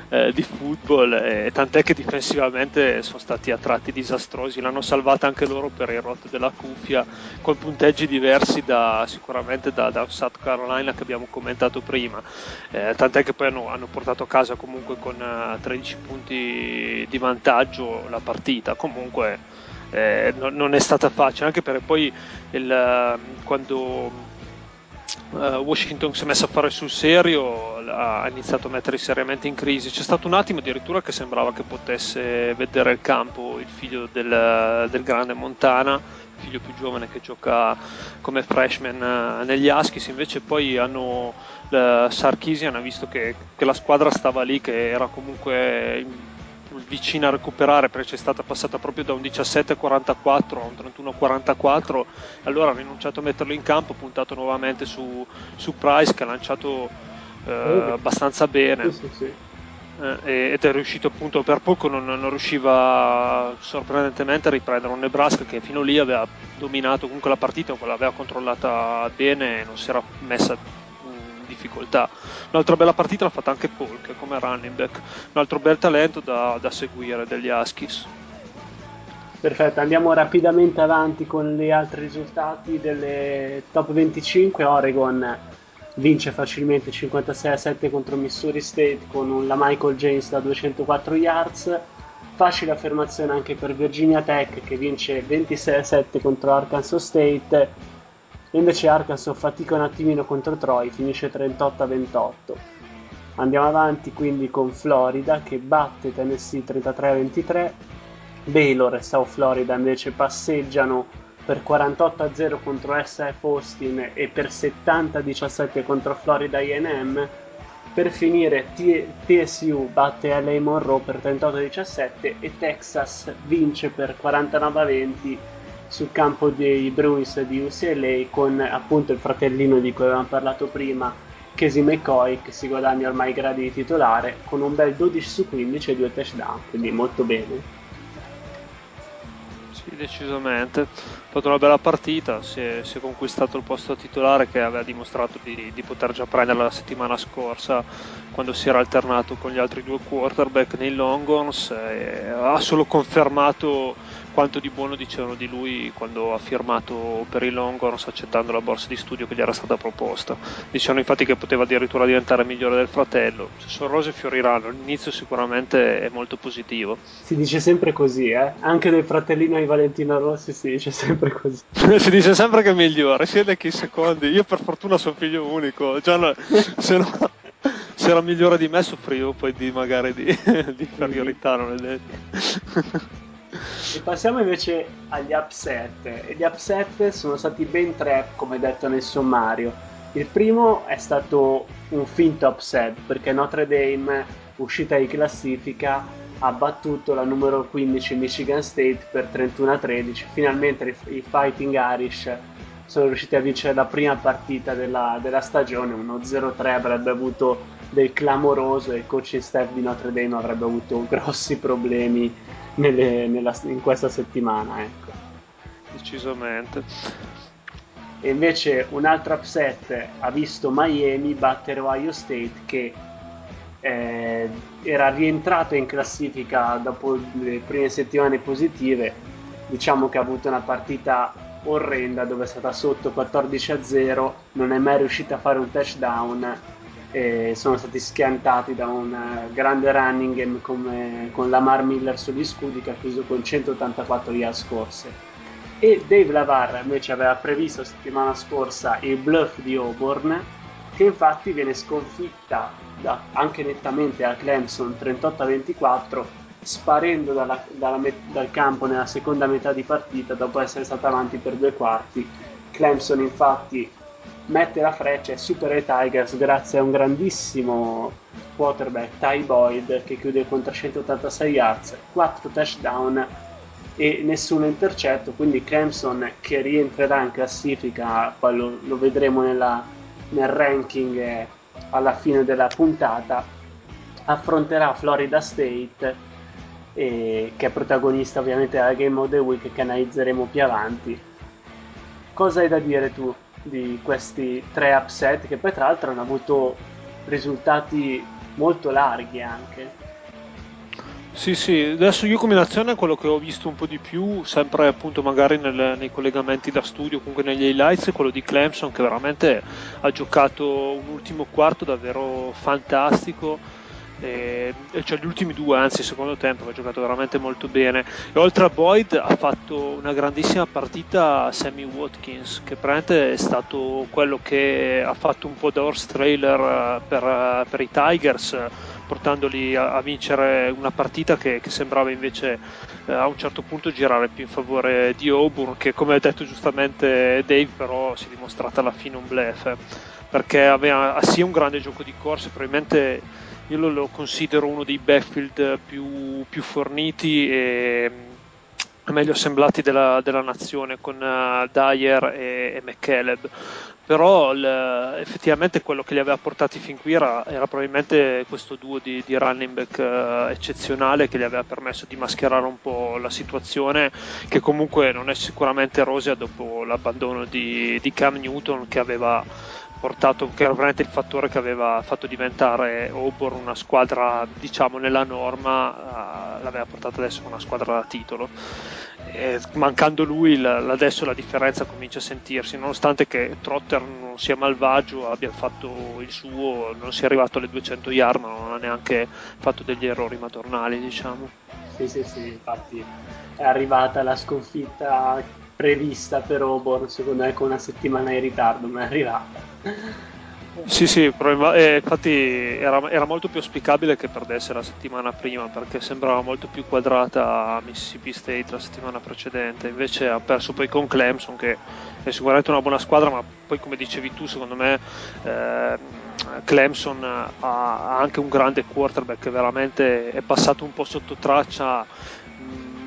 Speaker 2: eh, di football, e, tant'è che difensivamente sono stati a tratti disastrosi, l'hanno salvata anche loro per il rotto della cuffia, con punteggi diversi da, sicuramente da, da South Carolina che abbiamo commentato prima, eh, tant'è che poi hanno, hanno, portato a casa comunque con uh, eh, 13 punti di vantaggio la partita, comunque eh, non, non, è stata facile, anche perché poi il, quando Uh, Washington si è messo a fare sul serio, ha iniziato a mettere seriamente in crisi. C'è stato un attimo addirittura che sembrava che potesse vedere il campo il figlio del, del grande Montana figlio più giovane che gioca come freshman eh, negli Huskies, invece poi hanno eh, Sarkisian ha visto che, che, la squadra stava lì, che era comunque vicina a recuperare perché c'è stata passata proprio da un 17-44 a un 31-44 allora ha rinunciato a metterlo in campo puntato nuovamente su, su Price che ha lanciato eh, abbastanza bene.
Speaker 1: Sì, sì, sì
Speaker 2: eh, ed è riuscito appunto per poco non, non, riusciva sorprendentemente a riprendere un Nebraska che fino lì aveva dominato comunque la partita l'aveva controllata bene e non si era messa in difficoltà un'altra bella partita l'ha fatta anche Polk come running back un altro bel talento da, da seguire degli Huskies
Speaker 1: Perfetto, andiamo rapidamente avanti con gli altri risultati delle top 25. Oregon vince facilmente 56 a 7 contro Missouri State con la Michael James da 204 yards. facile affermazione anche per Virginia Tech che vince 26-7 contro Arkansas State. Invece Arkansas fatica un attimino contro Troy finisce 38-28 andiamo avanti quindi con Florida che batte Tennessee 33-23 Baylor e South Florida invece passeggiano per 48-0 contro SF Austin e per 70-17 contro Florida A&M per finire TSU batte LA Monroe per 38-17 e Texas vince per 49-20 sul campo dei Bruins di UCLA con appunto il fratellino di cui avevamo parlato prima Casey McCoy che si guadagna ormai i gradi di titolare con un bel 12 su 15 e due touchdown quindi molto bene
Speaker 2: sì, decisamente. Fatto una bella partita, si è, si è, conquistato il posto titolare che aveva dimostrato di, di, poter già prendere la settimana scorsa quando si era alternato con gli altri due quarterback nei Longhorns. ha solo confermato quanto di buono dicevano di lui quando ha firmato per i Longhorns accettando la borsa di studio che gli era stata proposta. Dicevano infatti che poteva addirittura diventare migliore del fratello. Se sono rose fioriranno, l'inizio sicuramente è molto positivo.
Speaker 1: Si dice sempre così, eh? anche del fratellino di Valentino Rossi si dice sempre così. <laughs>
Speaker 2: si dice sempre che è migliore, sia dai secondi. Io per fortuna sono figlio unico, già no, se no <laughs> se era migliore di me soffrivo poi di magari di, <laughs> di inferiorità, non è detto.
Speaker 1: E passiamo invece agli upset. E gli upset sono stati ben tre, come detto nel sommario. Il primo è stato un finto upset perché Notre Dame, uscita di classifica, ha battuto la numero 15 Michigan State per 31 13. Finalmente i Fighting Irish sono riusciti a vincere la prima partita della, della stagione. Uno 0-3 avrebbe avuto del clamoroso e il coaching staff di Notre Dame avrebbe avuto grossi problemi nelle, nella, in questa settimana. Ecco.
Speaker 2: Decisamente.
Speaker 1: E invece un altro upset ha visto Miami battere Ohio State che eh, era rientrato in classifica dopo le prime settimane positive. Diciamo che ha avuto una partita orrenda dove è stata sotto 14 a 0, non è mai riuscita a fare un touchdown e sono stati schiantati da un eh, grande running game come, con Lamar Miller sugli scudi che ha chiuso con 184 yards corse e Dave Lavar invece aveva previsto la settimana scorsa il bluff di Auburn che infatti viene sconfitta da, anche nettamente a Clemson 38-24 sparendo dalla, dalla dal campo nella seconda metà di partita dopo essere stata avanti per due quarti. Clemson infatti mette la freccia e supera i Tigers grazie a un grandissimo quarterback Ty Boyd che chiude con 386 yards, 4 touchdown e nessun intercetto, quindi Clemson che rientrerà in classifica, poi lo, lo vedremo nella, nel ranking eh, alla fine della puntata, affronterà Florida State eh, che è protagonista ovviamente della Game of the Week che analizzeremo più avanti. Cosa hai da dire tu? Di questi tre upset che poi tra l'altro hanno avuto risultati molto larghi anche.
Speaker 2: Sì, sì, adesso io come nazione quello che ho visto un po' di più, sempre appunto magari nel, nei collegamenti da studio, comunque negli highlights, è quello di Clemson che veramente ha giocato un ultimo quarto davvero fantastico e, cioè gli ultimi due anzi secondo tempo ha giocato veramente molto bene. E oltre a Boyd ha fatto una grandissima partita Sammy Watkins che praticamente è stato quello che ha fatto un po' da horse trailer eh, per, eh, per i Tigers portandoli a, a, vincere una partita che, che sembrava invece eh, a un certo punto girare più in favore di Auburn che come ha detto giustamente Dave però si è dimostrata alla fine un blef perché aveva sia un grande gioco di corse probabilmente io lo, lo considero uno dei backfield più, più forniti e meglio assemblati della, della nazione con uh, Dyer e, e McCaleb però il, effettivamente quello che li aveva portati fin qui era, era probabilmente questo duo di, di running back uh, eccezionale che gli aveva permesso di mascherare un po' la situazione che comunque non è sicuramente rosea dopo l'abbandono di, di Cam Newton che aveva portato, che era veramente il fattore che aveva fatto diventare Auburn una squadra, diciamo, nella norma, uh, l'aveva portata adesso una squadra da titolo. E mancando lui, adesso la differenza comincia a sentirsi, nonostante che Trotter non sia malvagio, abbia fatto il suo, non sia arrivato alle 200 yard, ma non ha neanche fatto degli errori madornali, diciamo.
Speaker 1: Sì, sì, sì, infatti è arrivata la sconfitta prevista per Auburn, secondo me con una settimana in ritardo, ma è.
Speaker 2: Sì, sì, eh, infatti era, era, molto più auspicabile che perdesse la settimana prima perché sembrava molto più quadrata a Mississippi State la settimana precedente, invece ha perso poi con Clemson che è sicuramente una buona squadra, ma poi come dicevi tu, secondo me eh, Clemson ha, ha, anche un grande quarterback che veramente è passato un po' sotto traccia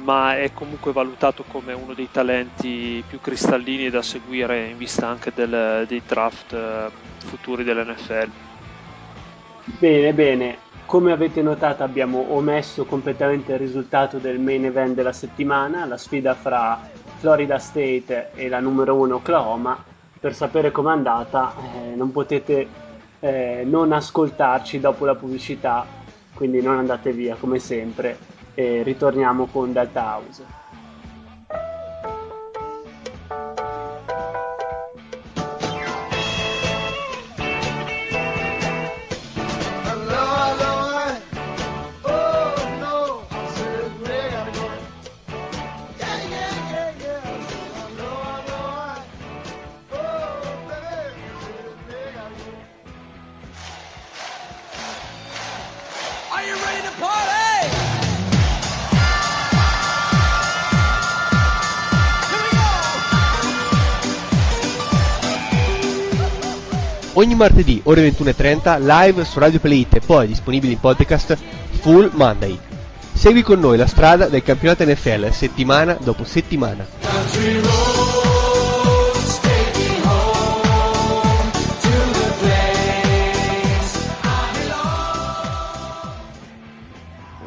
Speaker 2: ma è comunque valutato come uno dei talenti più cristallini da seguire in vista anche del, dei draft eh, futuri dell'NFL.
Speaker 1: Bene, bene. Come avete notato abbiamo omesso completamente il risultato del main event della settimana, la sfida fra Florida State e la numero 1 Oklahoma. Per sapere com'è andata eh, non potete eh, non ascoltarci dopo la pubblicità, quindi non andate via come sempre e ritorniamo con Delta House.
Speaker 3: Ogni martedì ore 21.30 live su Radio Play It e poi disponibili in podcast Full Monday. Segui con noi la strada del campionato NFL settimana dopo settimana.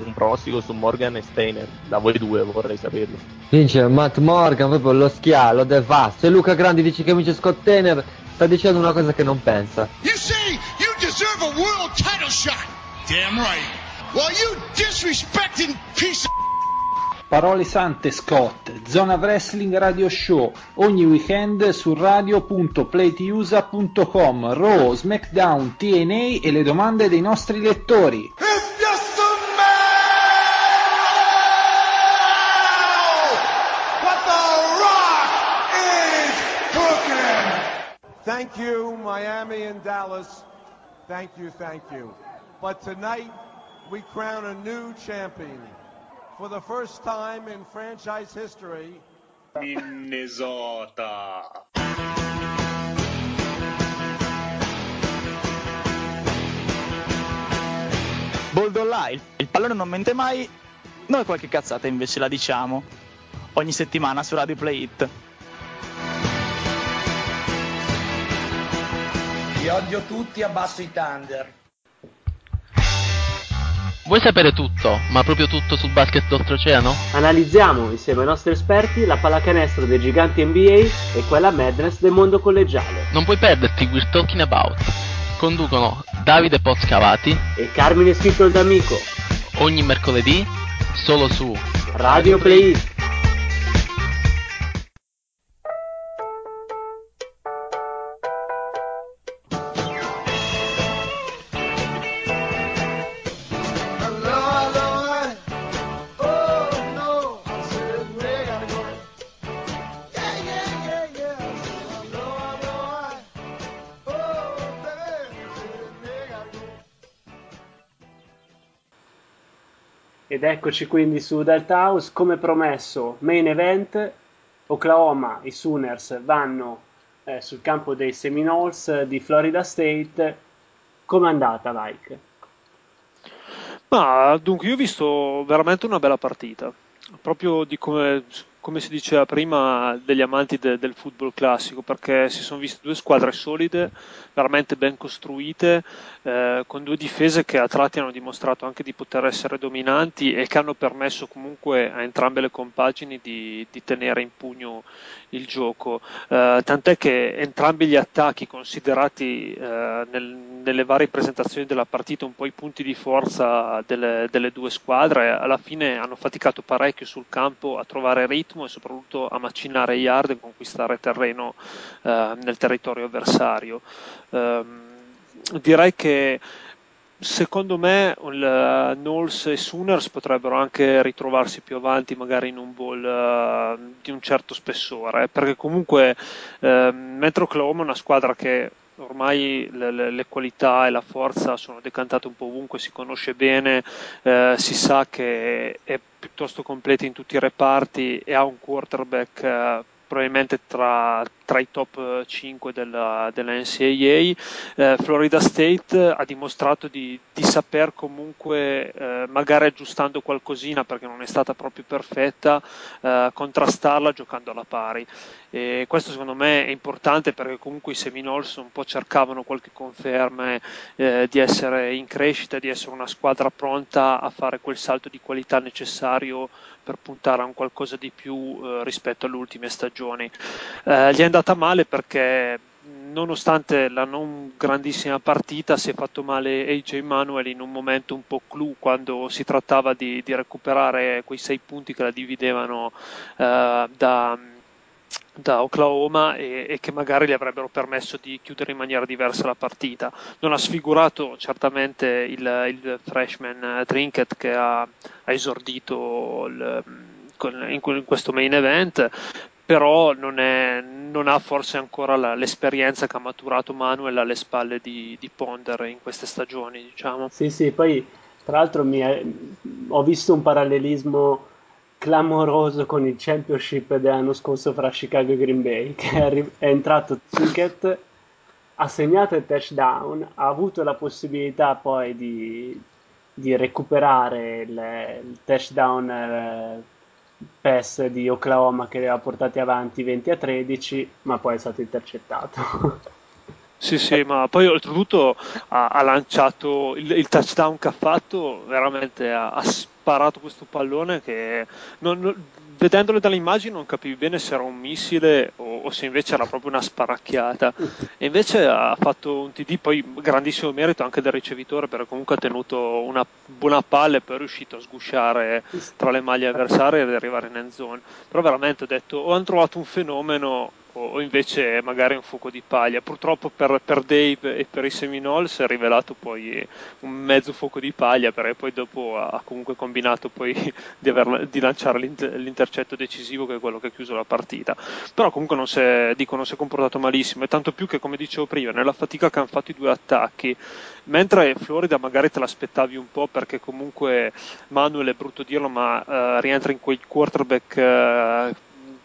Speaker 4: Un pronostico su Morgan e Steiner, da voi due vorrei saperlo.
Speaker 5: Vince Matt Morgan, proprio lo schialo, devasto. E Luca Grandi dice che vince Scott Steiner sta dicendo una cosa che non pensa. You say you deserve a world title shot. Damn right. Well, you disrespecting piece of
Speaker 6: Parole sante Scott, Zona Wrestling Radio Show, ogni weekend su radio.playtiusa.com, Raw, SmackDown, TNA e le domande dei nostri lettori.
Speaker 7: Thank you, Miami and Dallas. Thank you, thank you. But tonight, we crown a new champion. For the first time in franchise history, Minnesota.
Speaker 8: Boldo là, il pallone non mente mai, noi qualche cazzata invece la diciamo. Ogni settimana su Radio Play It.
Speaker 9: Vi odio tutti, abbasso i Thunder.
Speaker 10: Vuoi sapere tutto, ma proprio tutto sul basket d'oltreoceano?
Speaker 1: Analizziamo insieme ai nostri esperti la pallacanestro dei giganti NBA e quella Madness del mondo collegiale.
Speaker 10: Non puoi perderti We're Talking About. Conducono Davide Pozcavati
Speaker 1: e Carmine Scritto D'Amico.
Speaker 10: Ogni mercoledì solo su
Speaker 1: Radio Play. Ed eccoci quindi su Delta House, come promesso, main event, Oklahoma, i Sooners vanno eh, sul campo dei Seminoles di Florida State. Com'è andata, Like?
Speaker 2: Ma dunque, io ho visto veramente una bella partita, proprio di come come si diceva prima, degli amanti de, del football classico, perché si sono viste due squadre solide, veramente ben costruite, eh, con due difese che a tratti hanno dimostrato anche di poter essere dominanti e che hanno permesso comunque a entrambe le compagini di, di tenere in pugno il gioco. Eh, tant'è che entrambi gli attacchi, considerati eh, nel, nelle varie presentazioni della partita un po' i punti di forza delle, delle due squadre, alla fine hanno faticato parecchio sul campo a trovare ritmo e soprattutto a macinare yard e conquistare terreno eh, nel territorio avversario. Eh, direi che secondo me il Knowles e Sooners potrebbero anche ritrovarsi più avanti magari in un ball uh, di un certo spessore, perché comunque uh, mentre Oklahoma è una squadra che ormai le, le, le, qualità e la forza sono decantate un po' ovunque, si conosce bene, eh, si sa che è piuttosto completa in tutti i reparti e ha un quarterback eh, probabilmente tra, tra, i top 5 della, della NCAA. Eh, Florida State ha dimostrato di, di saper comunque, eh, magari aggiustando qualcosina perché non è stata proprio perfetta, eh, contrastarla giocando alla pari. E questo secondo me è importante perché comunque i Seminoles un po' cercavano qualche conferma eh, di essere in crescita, di essere una squadra pronta a fare quel salto di qualità necessario per puntare a un qualcosa di più eh, rispetto alle ultime stagioni. Eh, gli è andata male perché nonostante la non grandissima partita si è fatto male AJ Manuel in un momento un po' clou quando si trattava di, di recuperare quei sei punti che la dividevano eh, da da Oklahoma e, e, che magari gli avrebbero permesso di chiudere in maniera diversa la partita. Non ha sfigurato certamente il, il freshman Trinket che ha, ha esordito il, in, in, questo main event, però non, è, non ha forse ancora la, l'esperienza che ha maturato Manuel alle spalle di, di Ponder in queste stagioni. Diciamo.
Speaker 1: Sì, sì, poi tra l'altro è, ho visto un parallelismo clamoroso con il championship dell'anno scorso fra Chicago e Green Bay, che è, arri- è entrato Ticket, ha segnato il touchdown, ha avuto la possibilità poi di, di recuperare il, il touchdown eh, pass di Oklahoma che aveva portati avanti 20 a 13, ma poi è stato intercettato.
Speaker 2: Sì, sì, ma poi oltretutto ha, ha lanciato il, il, touchdown che ha fatto, veramente ha, ha sparato questo pallone che non, non, vedendolo dalle immagini non capivi bene se era un missile o, o, se invece era proprio una sparacchiata. E invece ha fatto un TD, poi grandissimo merito anche del ricevitore perché comunque ha tenuto una buona palla e poi è riuscito a sgusciare tra le maglie avversarie ed arrivare in end zone. Però veramente ho detto, o hanno trovato un fenomeno o invece magari un fuoco di paglia. Purtroppo per, per Dave e per i Seminoles si è rivelato poi un mezzo fuoco di paglia perché poi dopo ha comunque combinato <laughs> di, aver, di lanciare l'inter, l'intercetto decisivo che è quello che ha chiuso la partita. Però comunque non si è, dico, non si è comportato malissimo e tanto più che come dicevo prima, nella fatica che hanno fatto i due attacchi, mentre Florida magari te l'aspettavi un po' perché comunque Manuel è brutto dirlo ma uh, rientra in quei quarterback uh,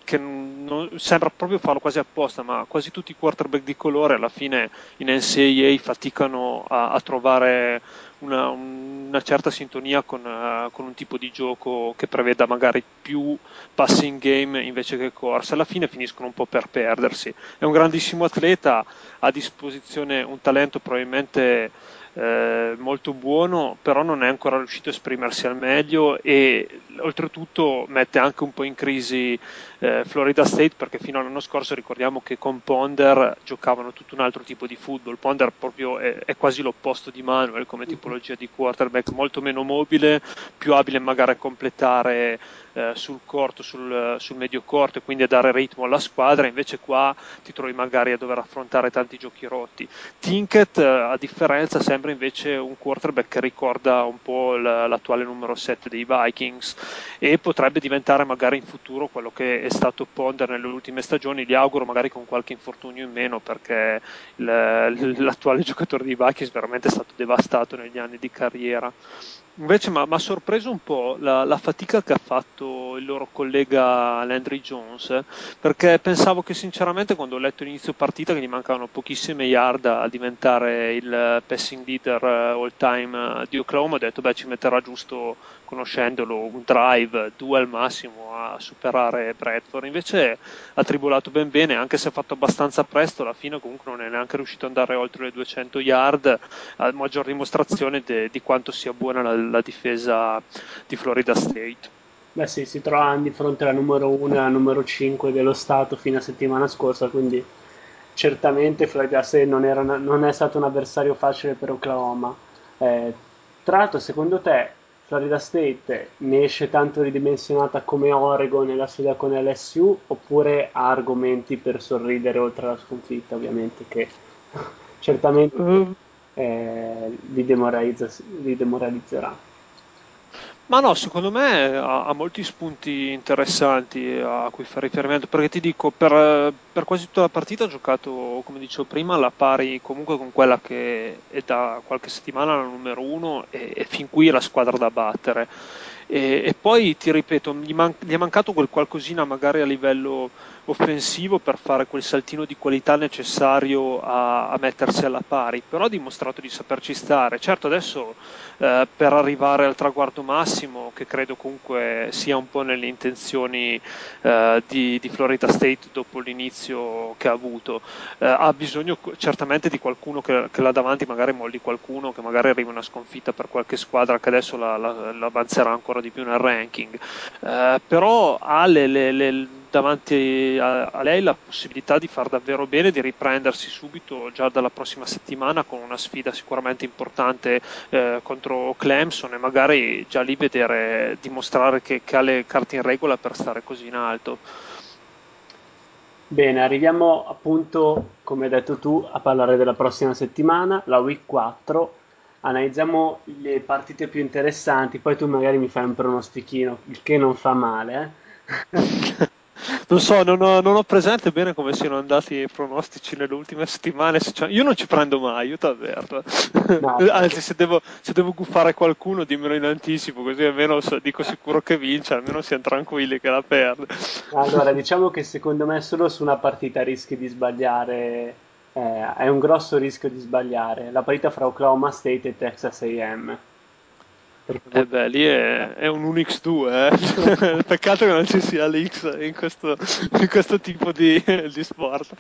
Speaker 2: che non, sembra proprio farlo quasi apposta, ma quasi tutti i quarterback di colore alla fine in NCAA faticano a, a trovare una, una, certa sintonia con, uh, con, un tipo di gioco che preveda magari più passing game invece che corsa. Alla fine finiscono un po' per perdersi. È un grandissimo atleta, ha a disposizione un talento probabilmente eh, molto buono, però non è ancora riuscito a esprimersi al meglio e oltretutto mette anche un po' in crisi eh, Florida State perché fino all'anno scorso ricordiamo che con Ponder giocavano tutto un altro tipo di football. Ponder proprio è, è quasi l'opposto di Manuel come tipologia di quarterback, molto meno mobile, più abile magari a completare eh, sul corto, sul, sul, medio corto e quindi a dare ritmo alla squadra, invece qua ti trovi magari a dover affrontare tanti giochi rotti. Tinkett, eh, a differenza, sembra invece un quarterback che ricorda un po' l'attuale numero 7 dei Vikings e potrebbe diventare magari in futuro quello che è stato Ponder nelle ultime stagioni, gli auguro magari con qualche infortunio in meno perché l'attuale <laughs> giocatore dei Vikings veramente è stato devastato negli anni di carriera. Invece mi ha sorpreso un po' la, la, fatica che ha fatto il loro collega Landry Jones, perché pensavo che sinceramente quando ho letto l'inizio partita che gli mancavano pochissime yard a diventare il passing leader eh, all time di Oklahoma, ho detto beh ci metterà giusto conoscendolo un drive, due al massimo a superare Bradford. Invece ha tribolato ben bene, anche se ha fatto abbastanza presto, alla fine comunque non è neanche riuscito ad andare oltre le 200 yard, a maggior dimostrazione de, di quanto sia buona la, la difesa di Florida State.
Speaker 1: Beh sì, si trovano di fronte alla numero 1 e alla numero 5 dello Stato fino a settimana scorsa, quindi certamente Florida State non, era, non è stato un avversario facile per Oklahoma. Eh, tra l'altro, secondo te Florida State ne esce tanto ridimensionata come Oregon nella sfida con LSU oppure ha argomenti per sorridere oltre alla sconfitta ovviamente che <laughs> certamente
Speaker 2: uh,
Speaker 1: eh, li, demoralizza, li demoralizzerà.
Speaker 2: Ma no, secondo me ha, ha, molti spunti interessanti a cui fare riferimento, perché ti dico, per, per, quasi tutta la partita ha giocato, come dicevo prima, alla pari comunque con quella che è da qualche settimana la numero uno e, e fin qui è la squadra da battere. E, e poi ti ripeto, gli, man- gli, è mancato quel qualcosina magari a livello offensivo per fare quel saltino di qualità necessario a, a mettersi alla pari, però ha dimostrato di saperci stare. Certo, adesso eh, per arrivare al traguardo massimo, che credo comunque sia un po' nelle intenzioni eh, di, di, Florida State dopo l'inizio che ha avuto, eh, ha bisogno certamente di qualcuno che, che là davanti magari molli qualcuno, che magari arrivi una sconfitta per qualche squadra che adesso la, la, la avanzerà ancora di più nel ranking. Eh, però ha le, le, le davanti a, a, lei la possibilità di far davvero bene, di riprendersi subito già dalla prossima settimana con una sfida sicuramente importante eh, contro Clemson e magari già lì vedere, dimostrare che, che ha le carte in regola per stare così in alto.
Speaker 1: Bene, arriviamo appunto, come hai detto tu, a parlare della prossima settimana, la week 4. Analizziamo le partite più interessanti, poi tu magari mi fai un pronostichino, il che non fa male.
Speaker 2: Eh? <laughs> non so, non ho, non ho, presente bene come siano andati i pronostici nelle ultime settimane. Io non ci prendo mai, io ti avverto. No. <laughs> Anzi, se devo, se devo guffare qualcuno, dimmelo in anticipo, così almeno dico sicuro che vince, almeno siamo tranquilli che la perde.
Speaker 1: Allora, <laughs> diciamo che secondo me solo su una partita rischi di sbagliare. Eh, è un grosso rischio di sbagliare. La partita fra Oklahoma State e Texas AM.
Speaker 2: Eh beh, lì è, è un Unix2, eh? <laughs> peccato che non ci sia l'X in questo, in questo tipo di, di sport,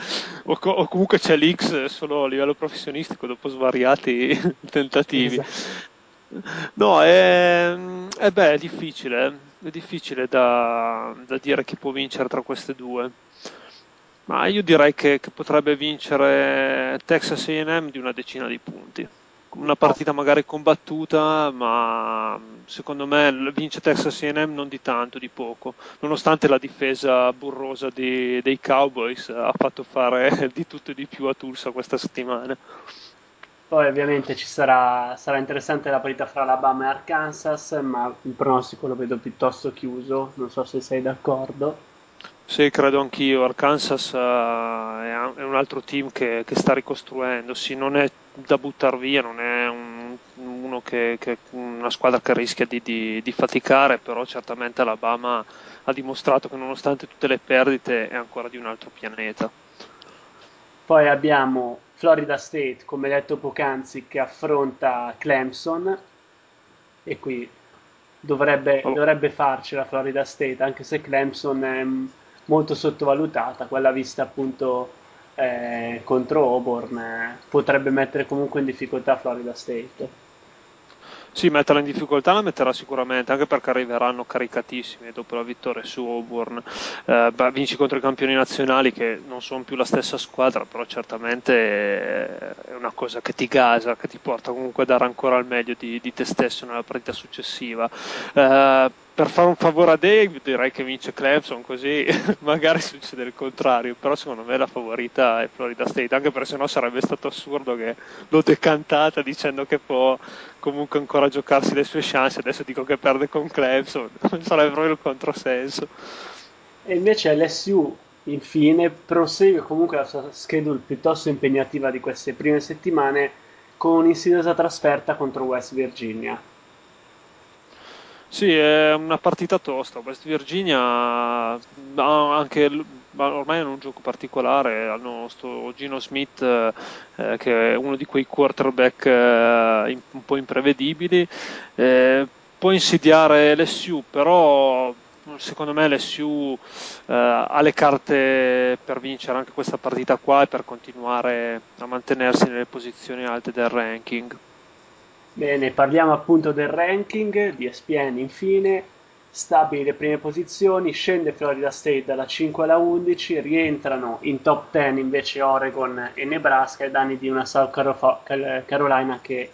Speaker 2: o, co- o, comunque c'è l'X solo a livello professionistico dopo svariati <laughs> tentativi. Esatto. No, è, è, beh, è difficile, è difficile da, da, dire chi può vincere tra queste due. Ma io direi che, che potrebbe vincere Texas AM di una decina di punti una partita magari combattuta, ma secondo me vince Texas A&M non di tanto, di poco, nonostante la difesa burrosa di, dei Cowboys ha fatto fare <laughs> di tutto e di più a Tulsa questa settimana.
Speaker 1: Poi ovviamente ci sarà, sarà interessante la partita fra Alabama e Arkansas, ma il pronostico lo vedo piuttosto chiuso, non so se sei d'accordo.
Speaker 2: Sì, credo anch'io. Arkansas uh, è un altro team che, che, sta ricostruendosi, non è da buttare via, non è un, uno che, che, una squadra che rischia di, di, di, faticare, però certamente Alabama ha dimostrato che nonostante tutte le perdite è ancora di un altro pianeta.
Speaker 1: Poi abbiamo Florida State, come detto poc'anzi, che affronta Clemson e qui dovrebbe, oh. dovrebbe farcela Florida State, anche se Clemson è molto sottovalutata, quella vista appunto eh, contro Auburn eh, potrebbe mettere comunque in difficoltà Florida State.
Speaker 2: Sì, metterla in difficoltà la metterà sicuramente, anche perché arriveranno caricatissimi dopo la vittoria su Auburn. Eh, vinci contro i campioni nazionali che non sono più la stessa squadra, però certamente è una cosa che ti gasa, che ti porta comunque a dare ancora il meglio di, di te stesso nella partita successiva. Eh, per fare un favore a Dave direi che vince Clemson così <laughs> magari succede il contrario però secondo me la favorita è Florida State anche perché sennò sarebbe stato assurdo che l'ho decantata dicendo che può comunque ancora giocarsi le sue chance adesso dico che perde con Clemson <laughs> sarebbe proprio il controsenso.
Speaker 1: E invece LSU infine prosegue comunque la sua schedule piuttosto impegnativa di queste prime settimane con un'insidiosa trasferta contro West Virginia
Speaker 2: sì, è una partita tosta. West Virginia ha anche ormai hanno un gioco particolare, hanno sto Gino Smith eh, che è uno di quei quarterback eh, un po' imprevedibili. Eh, può insidiare LSU, però secondo me LSU eh, ha le carte per vincere anche questa partita qua e per continuare a mantenersi nelle posizioni alte del ranking.
Speaker 1: Bene, parliamo appunto del ranking di ESPN infine. Stabili le prime posizioni, scende Florida State dalla 5 alla 11, rientrano in top 10 invece Oregon e Nebraska ai danni di una South Carolina che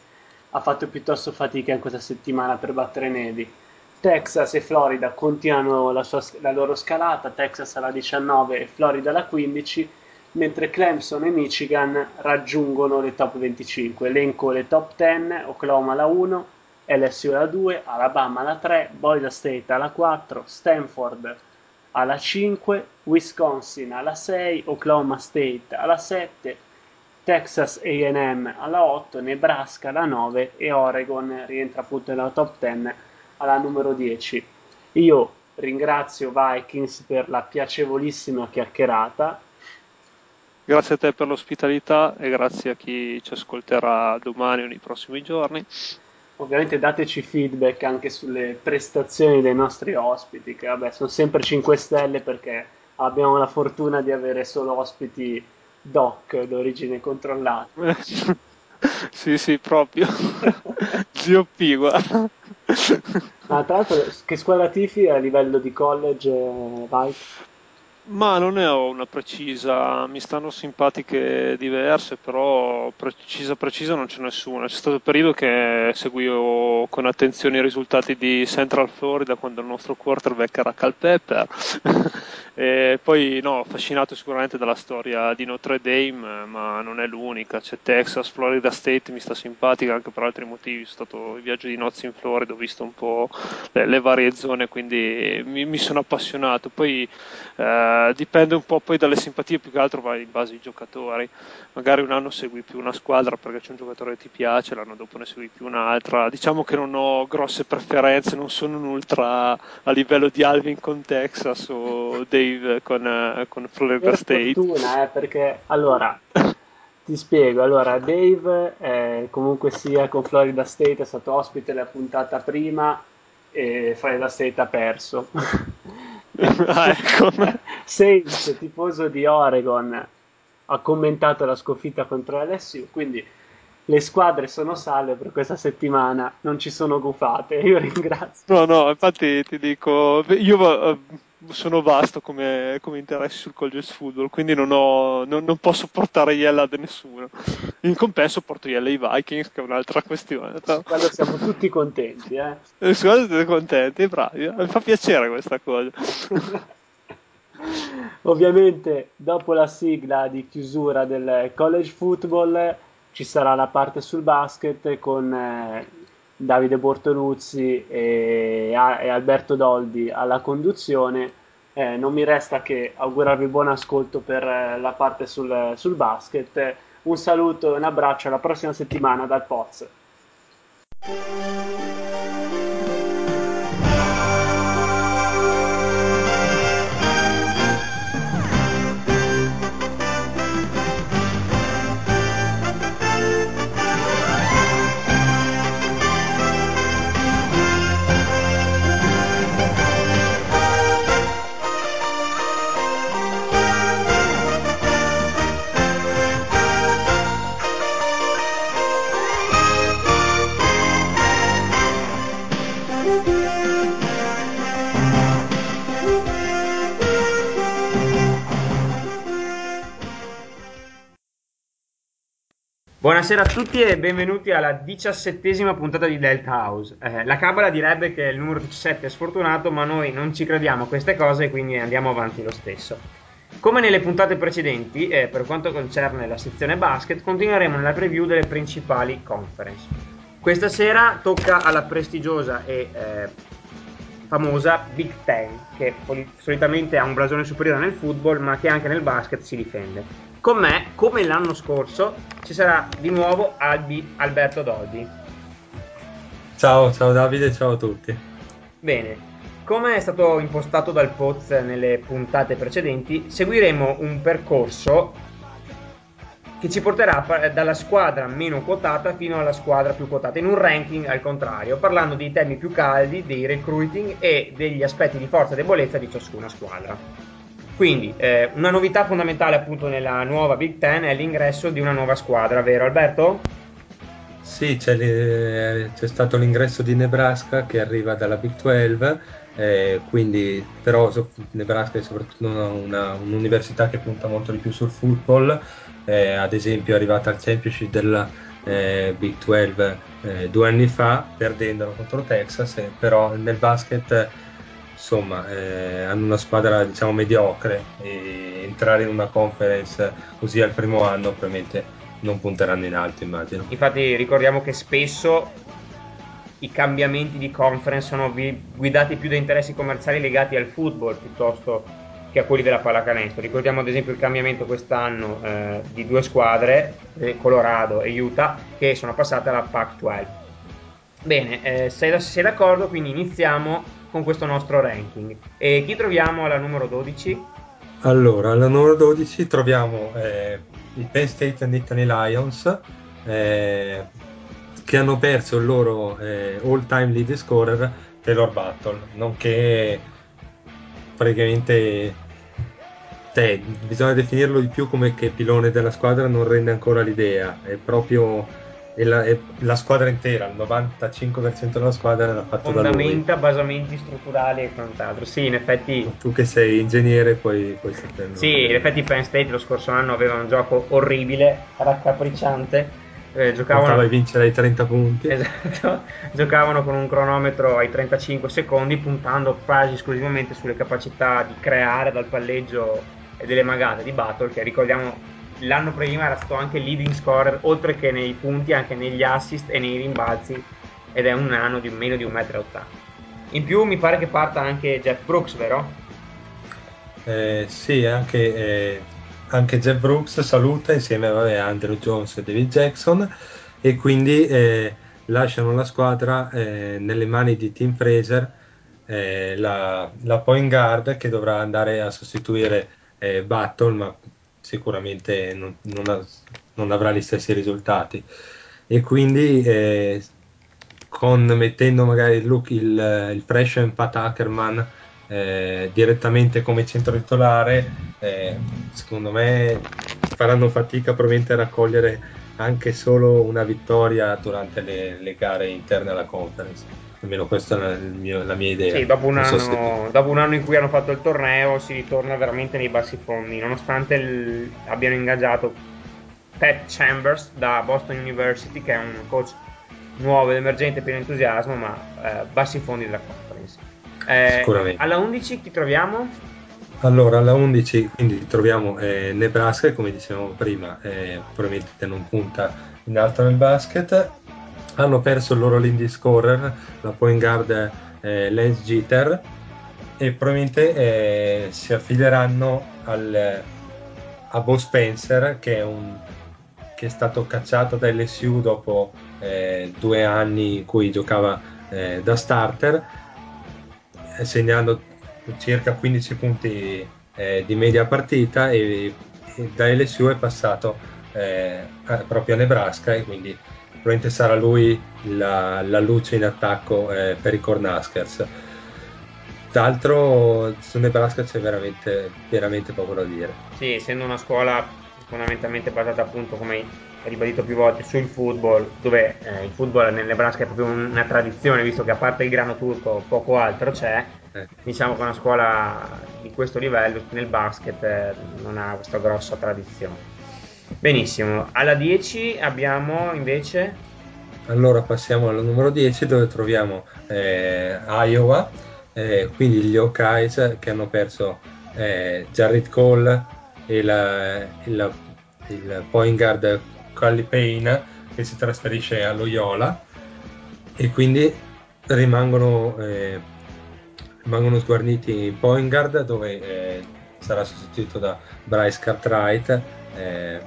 Speaker 1: ha fatto piuttosto fatica in questa settimana per battere Navy. Texas e Florida continuano la, sua, la loro scalata, Texas alla 19 e Florida alla 15, mentre Clemson e Michigan raggiungono le top 25. Elenco le top 10, Oklahoma la 1, LSU la 2, Alabama la 3, Boise State alla 4, Stanford alla 5, Wisconsin alla 6, Oklahoma State alla 7, Texas AM alla 8, Nebraska alla 9 e Oregon rientra appunto nella top 10 alla numero 10. Io ringrazio Vikings per la piacevolissima chiacchierata.
Speaker 2: Grazie a te per l'ospitalità e grazie a chi ci ascolterà domani o nei prossimi giorni.
Speaker 1: Ovviamente dateci feedback anche sulle prestazioni dei nostri ospiti, che vabbè sono sempre 5 stelle perché abbiamo la fortuna di avere solo ospiti doc d'origine controllata. <laughs>
Speaker 2: sì, sì, proprio. <laughs> Zio P, guarda.
Speaker 1: Ah, tra l'altro, che squadra tifi a livello di college vai?
Speaker 2: Ma non ne ho una precisa, mi stanno simpatiche diverse, però precisa precisa non c'è nessuna. C'è stato il periodo che seguivo con attenzione i risultati di Central Florida quando il nostro quarterback era Cal Pepper. <laughs> e poi no, affascinato sicuramente dalla storia di Notre Dame, ma non è l'unica. C'è Texas, Florida State mi sta simpatica anche per altri motivi. Sono stato in viaggio di nozze in Florida, ho visto un po' le, le varie zone, quindi mi, mi sono appassionato. Poi eh, eh, dipende un po' poi dalle simpatie, più che altro va in base ai giocatori. Magari un anno segui più una squadra perché c'è un giocatore che ti piace, l'anno dopo ne segui più un'altra. Diciamo che non ho grosse preferenze, non sono un ultra a livello di Alvin con Texas o Dave con, uh, con Florida per State.
Speaker 1: Fortuna, eh, perché allora ti spiego, allora Dave eh, comunque sia con Florida State è stato ospite la puntata prima e Florida State ha perso. Ah, <laughs> ecco. Sage, tifoso di Oregon, ha commentato la sconfitta contro l'SU, quindi le squadre sono salve per questa settimana, non ci sono gufate, <laughs> io ringrazio.
Speaker 2: No, no, infatti ti dico, io eh, sono vasto come, come interessi sul college football, quindi non, ho, non, non posso portare Yella ad nessuno. In compenso porto Yella ai Vikings, che è un'altra questione.
Speaker 1: Quando siamo tutti contenti, eh.
Speaker 2: eh siamo tutti contenti, bravi, eh. mi fa piacere questa cosa. <laughs>
Speaker 1: Ovviamente dopo la sigla di chiusura del college football ci sarà la parte sul basket con eh, Davide Bortoluzzi e, e, Alberto Doldi alla conduzione. Eh, non mi resta che augurarvi buon ascolto per eh, la parte sul, sul basket. Un saluto e un abbraccio alla prossima settimana dal Poz. Buonasera a tutti e benvenuti alla diciassettesima puntata di Delta House. Eh, la Cabala direbbe che il numero 17 è sfortunato, ma noi non ci crediamo a queste cose, quindi andiamo avanti lo stesso. Come nelle puntate precedenti, eh, per quanto concerne la sezione basket, continueremo nella preview delle principali conference. Questa sera tocca alla prestigiosa e eh, famosa Big Ten, che solitamente ha un blasone superiore nel football, ma che anche nel basket si difende. Con me, come l'anno scorso, ci sarà di nuovo Albi Alberto Doldi.
Speaker 11: Ciao, ciao Davide, ciao a tutti.
Speaker 1: Bene, come è stato impostato dal Poz nelle puntate precedenti, seguiremo un percorso che ci porterà dalla squadra meno quotata fino alla squadra più quotata, in un ranking al contrario, parlando dei temi più caldi, dei recruiting e degli aspetti di forza e debolezza di ciascuna squadra. Quindi, eh, una novità fondamentale appunto nella nuova Big Ten è l'ingresso di una nuova squadra, vero Alberto?
Speaker 11: Sì, c'è, c'è stato l'ingresso di Nebraska che arriva dalla Big 12, eh, quindi però Nebraska è soprattutto una, una, un'università che punta molto di più sul football, eh, ad esempio è arrivata al championship della eh, Big 12 eh, due anni fa, perdendolo contro Texas, però nel basket insomma eh, hanno una squadra diciamo mediocre e entrare in una conference così al primo anno probabilmente non punteranno in alto immagino
Speaker 12: Infatti ricordiamo che spesso i cambiamenti di conference sono guidati più da interessi commerciali legati al football piuttosto che a quelli della pallacanestro. Ricordiamo ad esempio il cambiamento quest'anno eh, di due squadre, eh, Colorado e Utah, che sono passate alla Pac-12. Bene, eh, sei, sei d'accordo? Quindi iniziamo con questo nostro ranking. E chi troviamo alla numero 12?
Speaker 11: Allora, alla numero 12 troviamo eh, i Penn State Nittany Lions eh, che hanno perso il loro eh, all-time lead scorer Taylor Battle, nonché praticamente te, bisogna definirlo di più come che pilone della squadra non rende ancora l'idea, è proprio è la, è la squadra intera, il 95% della squadra l'ha fatto da lui.
Speaker 12: Fondamenta, basamenti strutturali e quant'altro. Sì, in effetti
Speaker 11: Tu che sei ingegnere puoi, puoi saperlo.
Speaker 12: Sì, in effetti Penn State lo scorso anno aveva un gioco orribile, raccapricciante. Eh, giocavano,
Speaker 11: a vincere ai 30 punti.
Speaker 12: esatto, <laughs> giocavano con un cronometro ai 35 secondi, puntando quasi esclusivamente sulle capacità di creare dal palleggio e delle magate di Battle, che ricordiamo l'anno prima era stato anche leading scorer, oltre che nei punti, anche negli assist e nei rimbalzi, ed è un anno di meno di 1,80 m. In più mi pare che parta anche Jeff Brooks, vero?
Speaker 11: Eh, sì, anche, eh, anche Jeff Brooks saluta insieme a Andrew Jones e David Jackson e quindi eh, lasciano la squadra eh, nelle mani di Tim Fraser, eh, la, la point guard che dovrà andare a sostituire eh, Battle, ma sicuramente non, non ha- non avrà gli stessi risultati. E quindi eh, con, mettendo magari il, look, il, il freshman Pat Ackerman eh, direttamente come centro titolare, eh, secondo me faranno fatica probabilmente a raccogliere anche solo una vittoria durante le, le gare interne alla conference. Almeno questa è mio- la mia idea.
Speaker 12: Sì, dopo un,
Speaker 11: Non so
Speaker 12: anno,
Speaker 11: se-
Speaker 12: dopo un anno in cui hanno fatto il torneo si ritorna veramente nei bassi fondi, nonostante il- abbiano ingaggiato Pat Chambers da Boston University, che è un coach nuovo ed emergente, pieno di entusiasmo, ma eh, bassi fondi della conference. Eh,
Speaker 11: Sicuramente.
Speaker 12: Alla 11 chi troviamo?
Speaker 11: Allora, alla 11 quindi troviamo eh, Nebraska, come dicevamo prima, eh, probabilmente non punta in alto nel basket. Hanno perso il loro leading scorer, la point guard eh, Lance Jeter, e probabilmente eh, si affideranno al, a Bo Spencer, che è, un, che è stato cacciato da LSU dopo eh, due anni in cui giocava eh, da starter, eh, segnando circa 15 punti eh, di media partita e, e da LSU è passato eh, proprio a Nebraska e quindi probabilmente sarà lui la, la luce in attacco eh, per i Cornhuskers. D'altro su Nebraska c'è veramente, veramente poco da dire.
Speaker 12: Sì, essendo una scuola fondamentalmente basata appunto, come ribadito più volte, sul football, dove eh, il football nel Nebraska è proprio un- una tradizione, visto che a parte il grano turco poco altro c'è,
Speaker 11: Eh.
Speaker 12: diciamo che una scuola di questo livello nel basket eh, non ha questa grossa tradizione. Benissimo, alla 10 abbiamo invece?
Speaker 11: Allora passiamo al numero 10 dove troviamo eh, Iowa, eh, quindi gli Hawkeyes che hanno perso eh, Jared Cole e la- il, il point guard Cully Payne che si trasferisce a Loyola. E quindi rimangono, eh, rimangono sguarniti in point guard dove eh, sarà sostituito da Bryce Cartwright eh,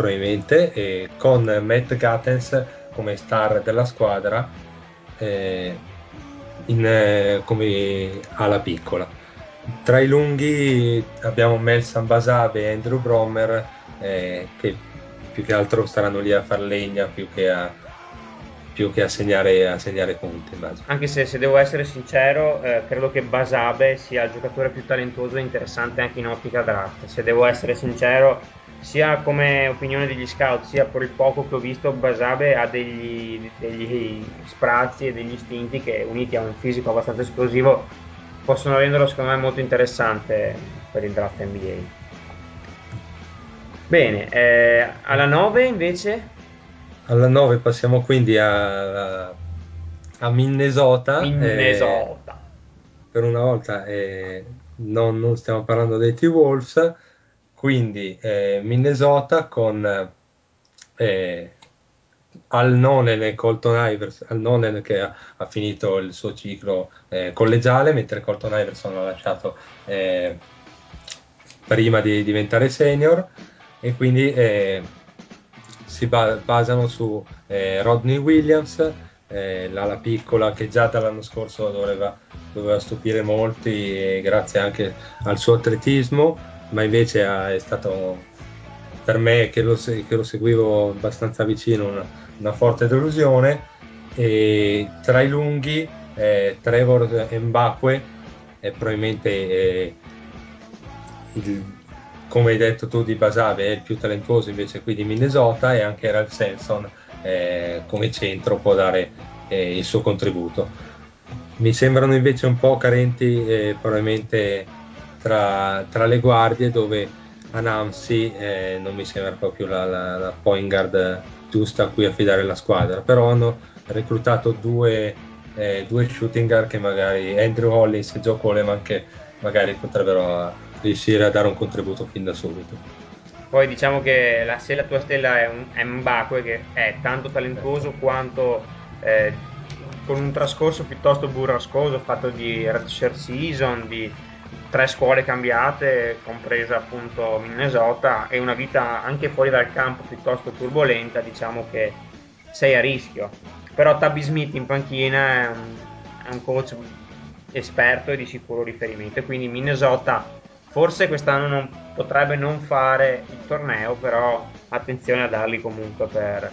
Speaker 11: probabilmente con Matt Gattens come star della squadra eh, in, eh, come ala piccola tra i lunghi abbiamo Mel Sambasabe e Andrew Brommer eh, che più che altro staranno lì a far legna più che a, più che a segnare, a segnare punti.
Speaker 12: Anche se, se devo essere sincero, eh, credo che Basabe sia il giocatore più talentuoso e interessante anche in ottica draft. Se devo essere sincero, sia come opinione degli scout, sia per il poco che ho visto, Basabe ha degli, degli sprazzi e degli istinti che, uniti a un fisico abbastanza esplosivo, possono renderlo secondo me molto interessante per il draft NBA. Bene, eh, alla 9 invece
Speaker 11: Alla 9 passiamo quindi a, a Minnesota.
Speaker 12: Minnesota.
Speaker 11: per una volta eh, non, non, stiamo parlando dei T-Wolves, quindi eh, Minnesota con eh, e Colton Iverson, al Nonen che ha, ha, finito il suo ciclo eh, collegiale, mentre Colton Iverson l'ha lasciato eh, prima di diventare senior. E quindi eh, si ba- basano su eh, Rodney Williams, eh, l'ala piccola che già dall'anno scorso doveva, doveva stupire molti grazie anche al suo atletismo, ma invece ha, è stato per me che lo, che lo seguivo abbastanza vicino una, una, forte delusione. E tra i lunghi eh, Trevor Mbacque è probabilmente eh, il, come hai detto tu di Basave è il più talentuoso invece qui di Minnesota e anche Ralph Senson eh, come centro può dare eh, il suo contributo. Mi sembrano invece un po' carenti eh, probabilmente tra, tra le guardie dove Anamsi eh, non mi sembra proprio la, la, la, point guard giusta a cui affidare la squadra, però hanno reclutato due, eh, due shooting guard che magari Andrew Hollins e Joe Coleman che magari potrebbero riuscire a dare un contributo fin da subito.
Speaker 12: Poi diciamo che la, se la tua stella è un è Mbakwe che è tanto talentuoso quanto eh, con un trascorso piuttosto burrascoso fatto di redshirt season, di tre scuole cambiate, compresa appunto Minnesota, e una vita anche fuori dal campo piuttosto turbolenta, diciamo che sei a rischio. Però Tabby Smith in panchina è un, è un coach esperto e di sicuro riferimento, quindi Minnesota forse quest'anno non, potrebbe non fare il torneo, però attenzione a darli comunque per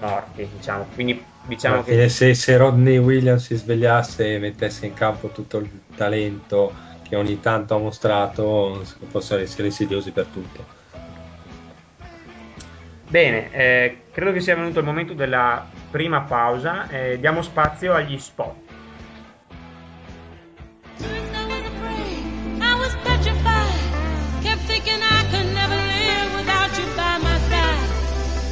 Speaker 12: morti, diciamo. Quindi diciamo
Speaker 11: che se, se Rodney Williams si svegliasse e mettesse in campo tutto il talento che ogni tanto ha mostrato possono essere insidiosi per tutti.
Speaker 12: Bene, eh, credo che sia venuto il momento della prima pausa, eh, diamo spazio agli spot.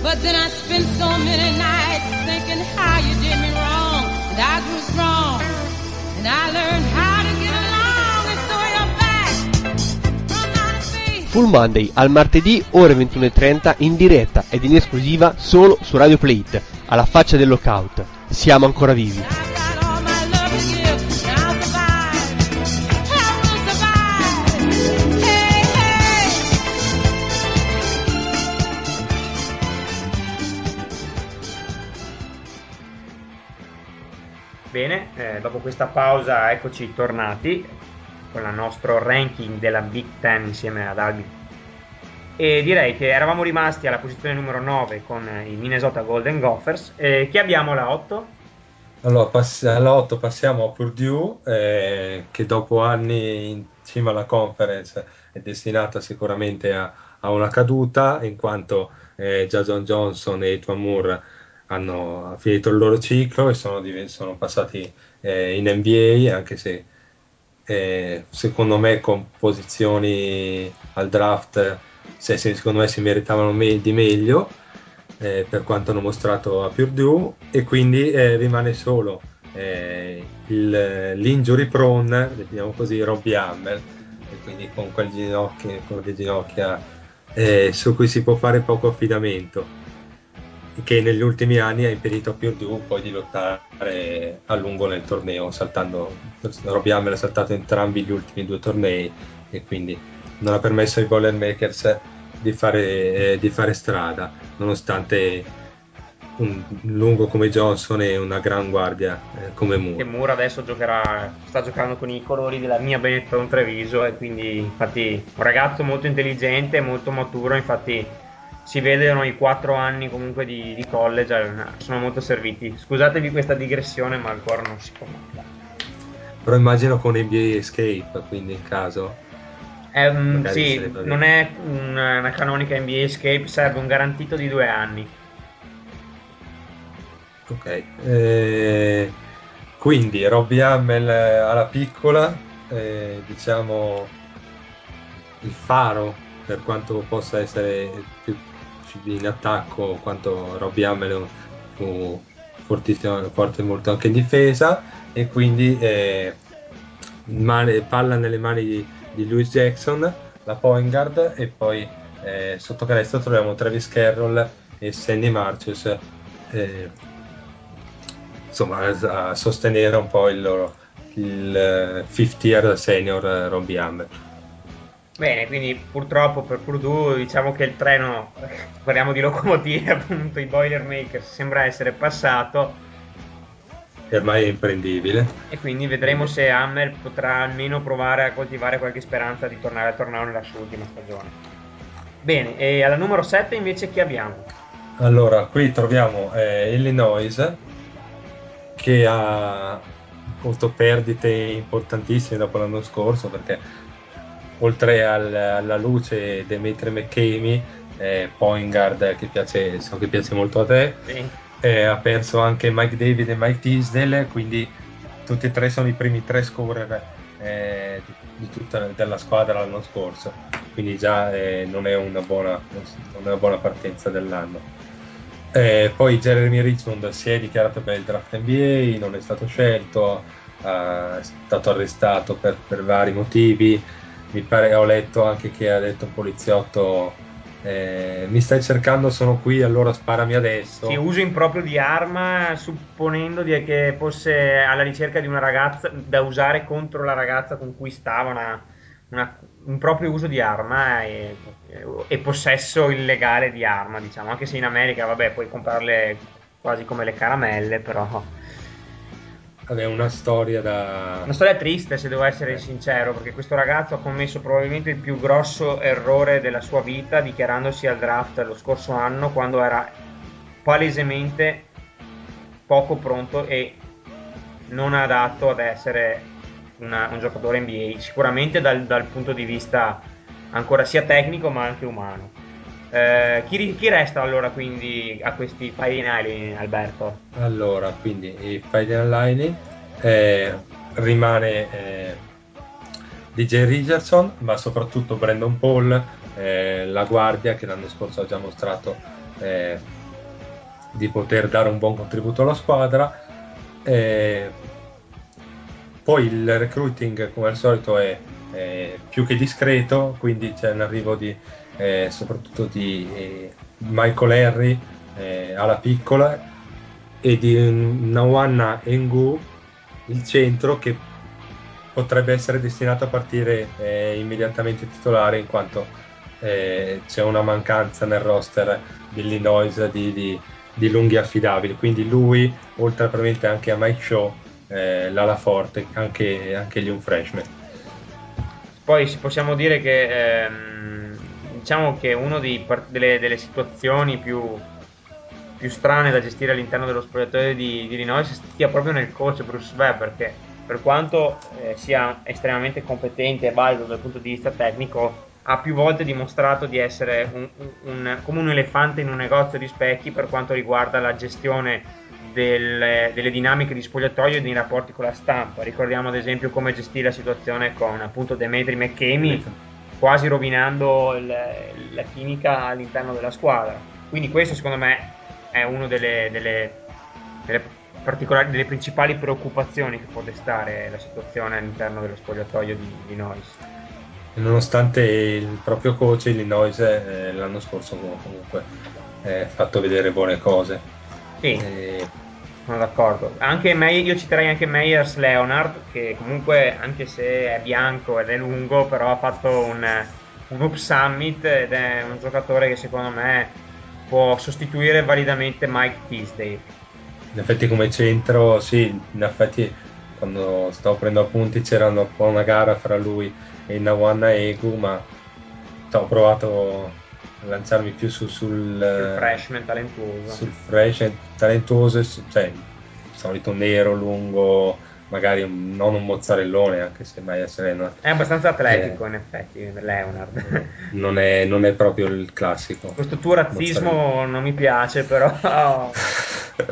Speaker 12: But then I spent so many nights thinking how you did me wrong, and I grew strong, and I learned how
Speaker 3: Full Monday al martedì ore 21.30 in diretta ed in esclusiva solo su Radio Plate, alla faccia del lockout. Siamo ancora vivi.
Speaker 12: Bene, eh, dopo questa pausa eccoci tornati con il nostro ranking della Big Ten insieme ad Albi. E direi che eravamo rimasti alla posizione numero 9 con i Minnesota Golden Gophers. E chi abbiamo alla 8?
Speaker 11: Allora, pass- alla 8 passiamo a Purdue, eh, che dopo anni in cima alla conference è destinata sicuramente a, a una caduta, in quanto eh, Jason Johnson e Etwan Moore hanno finito il loro ciclo e sono, sono passati eh, in NBA, anche se eh, secondo me con posizioni al draft se, se, secondo me si meritavano me- di meglio eh, per quanto hanno mostrato a Purdue e quindi eh, rimane solo eh, il, l'injury prone diciamo così Robbie Hammer e quindi con quel ginocchio con le ginocchia eh, su cui si può fare poco affidamento che negli ultimi anni ha impedito a Purdue poi di lottare a lungo nel torneo, saltando Robbie Hammer ha saltato entrambi gli ultimi due tornei e quindi non ha permesso ai Boilermakers di fare, eh, di fare strada, nonostante un lungo come Johnson e una gran guardia eh, come Moore.
Speaker 12: E Moore adesso giocherà, sta giocando con i colori della mia Benetton Treviso e quindi infatti un ragazzo molto intelligente, molto maturo, infatti si vedono i quattro anni comunque di, di college, eh, sono molto serviti. Scusatevi questa digressione, ma il cuore non si comanda.
Speaker 11: Però immagino con NBA Escape, quindi in caso.
Speaker 12: Um, sì, non è una, una canonica NBA Escape, serve un garantito di due anni.
Speaker 11: Ok, eh, quindi Robbie Hammel alla piccola, eh, diciamo il faro per quanto possa essere più in attacco quanto Robbie Hamel fu forte molto anche in difesa e quindi eh, mani, palla nelle mani di, di Lewis Jackson, la point guard, e poi eh, sotto canestro troviamo Travis Carroll e Sandy Marcius, eh, insomma, a sostenere un po' il loro il 50 year senior Robbie Hammer.
Speaker 12: Bene, quindi purtroppo per Purdue diciamo che il treno, <laughs> parliamo di locomotive <laughs> appunto, i Boilermakers, sembra essere passato.
Speaker 11: E ormai è imprendibile.
Speaker 12: E quindi vedremo se Hammer potrà almeno provare a coltivare qualche speranza di tornare a tornare nella sua ultima stagione. Bene, e alla numero 7 invece chi abbiamo?
Speaker 11: Allora, qui troviamo eh, Illinois che ha avuto perdite importantissime dopo l'anno scorso perché oltre al, alla luce Demetri McCamey, eh, point guard che piace, so che piace molto a te,
Speaker 12: Sì.
Speaker 11: eh, ha perso anche Mike David e Mike Tisdale, quindi tutti e tre sono i primi tre scorer eh, di, di tutta della squadra l'anno scorso, quindi già eh, non, è una buona, non è una buona partenza dell'anno. Eh, poi Jeremy Richmond si è dichiarato per il draft NBA, non è stato scelto, è stato arrestato per, per vari motivi. Mi pare, ho letto anche che ha detto un poliziotto: eh, Mi stai cercando, sono qui, allora sparami adesso.
Speaker 12: Sì, uso improprio di arma supponendo di- che fosse alla ricerca di una ragazza da usare contro la ragazza con cui stava, una, una- un proprio uso di arma e, e possesso illegale di arma, diciamo, anche se in America, vabbè, puoi comprarle quasi come le caramelle, però...
Speaker 11: Vabbè, una storia da.
Speaker 12: Una storia triste, se devo essere sincero, perché questo ragazzo ha commesso probabilmente il più grosso errore della sua vita dichiarandosi al draft lo scorso anno quando era palesemente poco pronto e non adatto ad essere una- un giocatore NBA, sicuramente dal, dal punto di vista ancora sia tecnico ma anche umano. Eh, chi, chi resta allora quindi a questi finali, Alberto?
Speaker 11: Allora, quindi i Fighting Lightning eh, rimane eh, DJ Richardson, ma soprattutto Brandon Paul, eh, la guardia che l'anno scorso ha già mostrato eh, di poter dare un buon contributo alla squadra. Eh, poi il recruiting, come al solito, è più che discreto, quindi c'è l'arrivo di, eh, soprattutto di eh, Michael Henry eh, alla piccola e di Nawanna Engu, il centro, che potrebbe essere destinato a partire eh, immediatamente titolare in quanto eh, c'è una mancanza nel roster dell'Illinois di, di, di lunghi affidabili. Quindi lui, oltre probabilmente anche a Mike Shaw, eh, l'ala forte, anche, anche gli un freshman.
Speaker 12: Poi si- possiamo dire che ehm, diciamo che una delle, delle situazioni più, più strane da gestire all'interno dello spogliatoio di, di Illinois stia proprio nel coach Bruce Webb perché per quanto eh, sia estremamente competente e valido dal punto di vista tecnico ha più volte dimostrato di essere un- un- un- come un elefante in un negozio di specchi per quanto riguarda la gestione del- delle dinamiche di spogliatoio e dei rapporti con la stampa. Ricordiamo ad esempio come gestì la situazione con appunto Demetri McCamey, quasi rovinando il- la chimica all'interno della squadra. Quindi questo secondo me è una delle, delle- delle delle principali preoccupazioni che può destare la situazione all'interno dello spogliatoio di, di Nois.
Speaker 11: Nonostante il proprio coach, Illinois eh, l'anno scorso comunque ha fatto vedere buone cose.
Speaker 12: Sì,
Speaker 11: E-
Speaker 12: sono d'accordo. Anche Mey- io citerei anche Meyers Leonard, che comunque, anche se è bianco ed è lungo, però ha fatto un, un Up Summit ed è un giocatore che secondo me può sostituire validamente Mike Tisdale.
Speaker 11: In effetti come centro, sì, in effetti quando stavo prendendo appunti c'era un po' una gara fra lui e Nawanna Egu, ma ho provato lanciarmi più su- sul,
Speaker 12: Il
Speaker 11: eh,
Speaker 12: freshman talentuoso.
Speaker 11: sul fresh e talentuoso, cioè solito nero, lungo, magari un- non un mozzarellone, anche se mai essere no,
Speaker 12: È abbastanza atletico in effetti Leonard. <laughs>
Speaker 11: non, è, non è proprio il classico.
Speaker 12: Questo tuo razzismo non mi piace, però <laughs>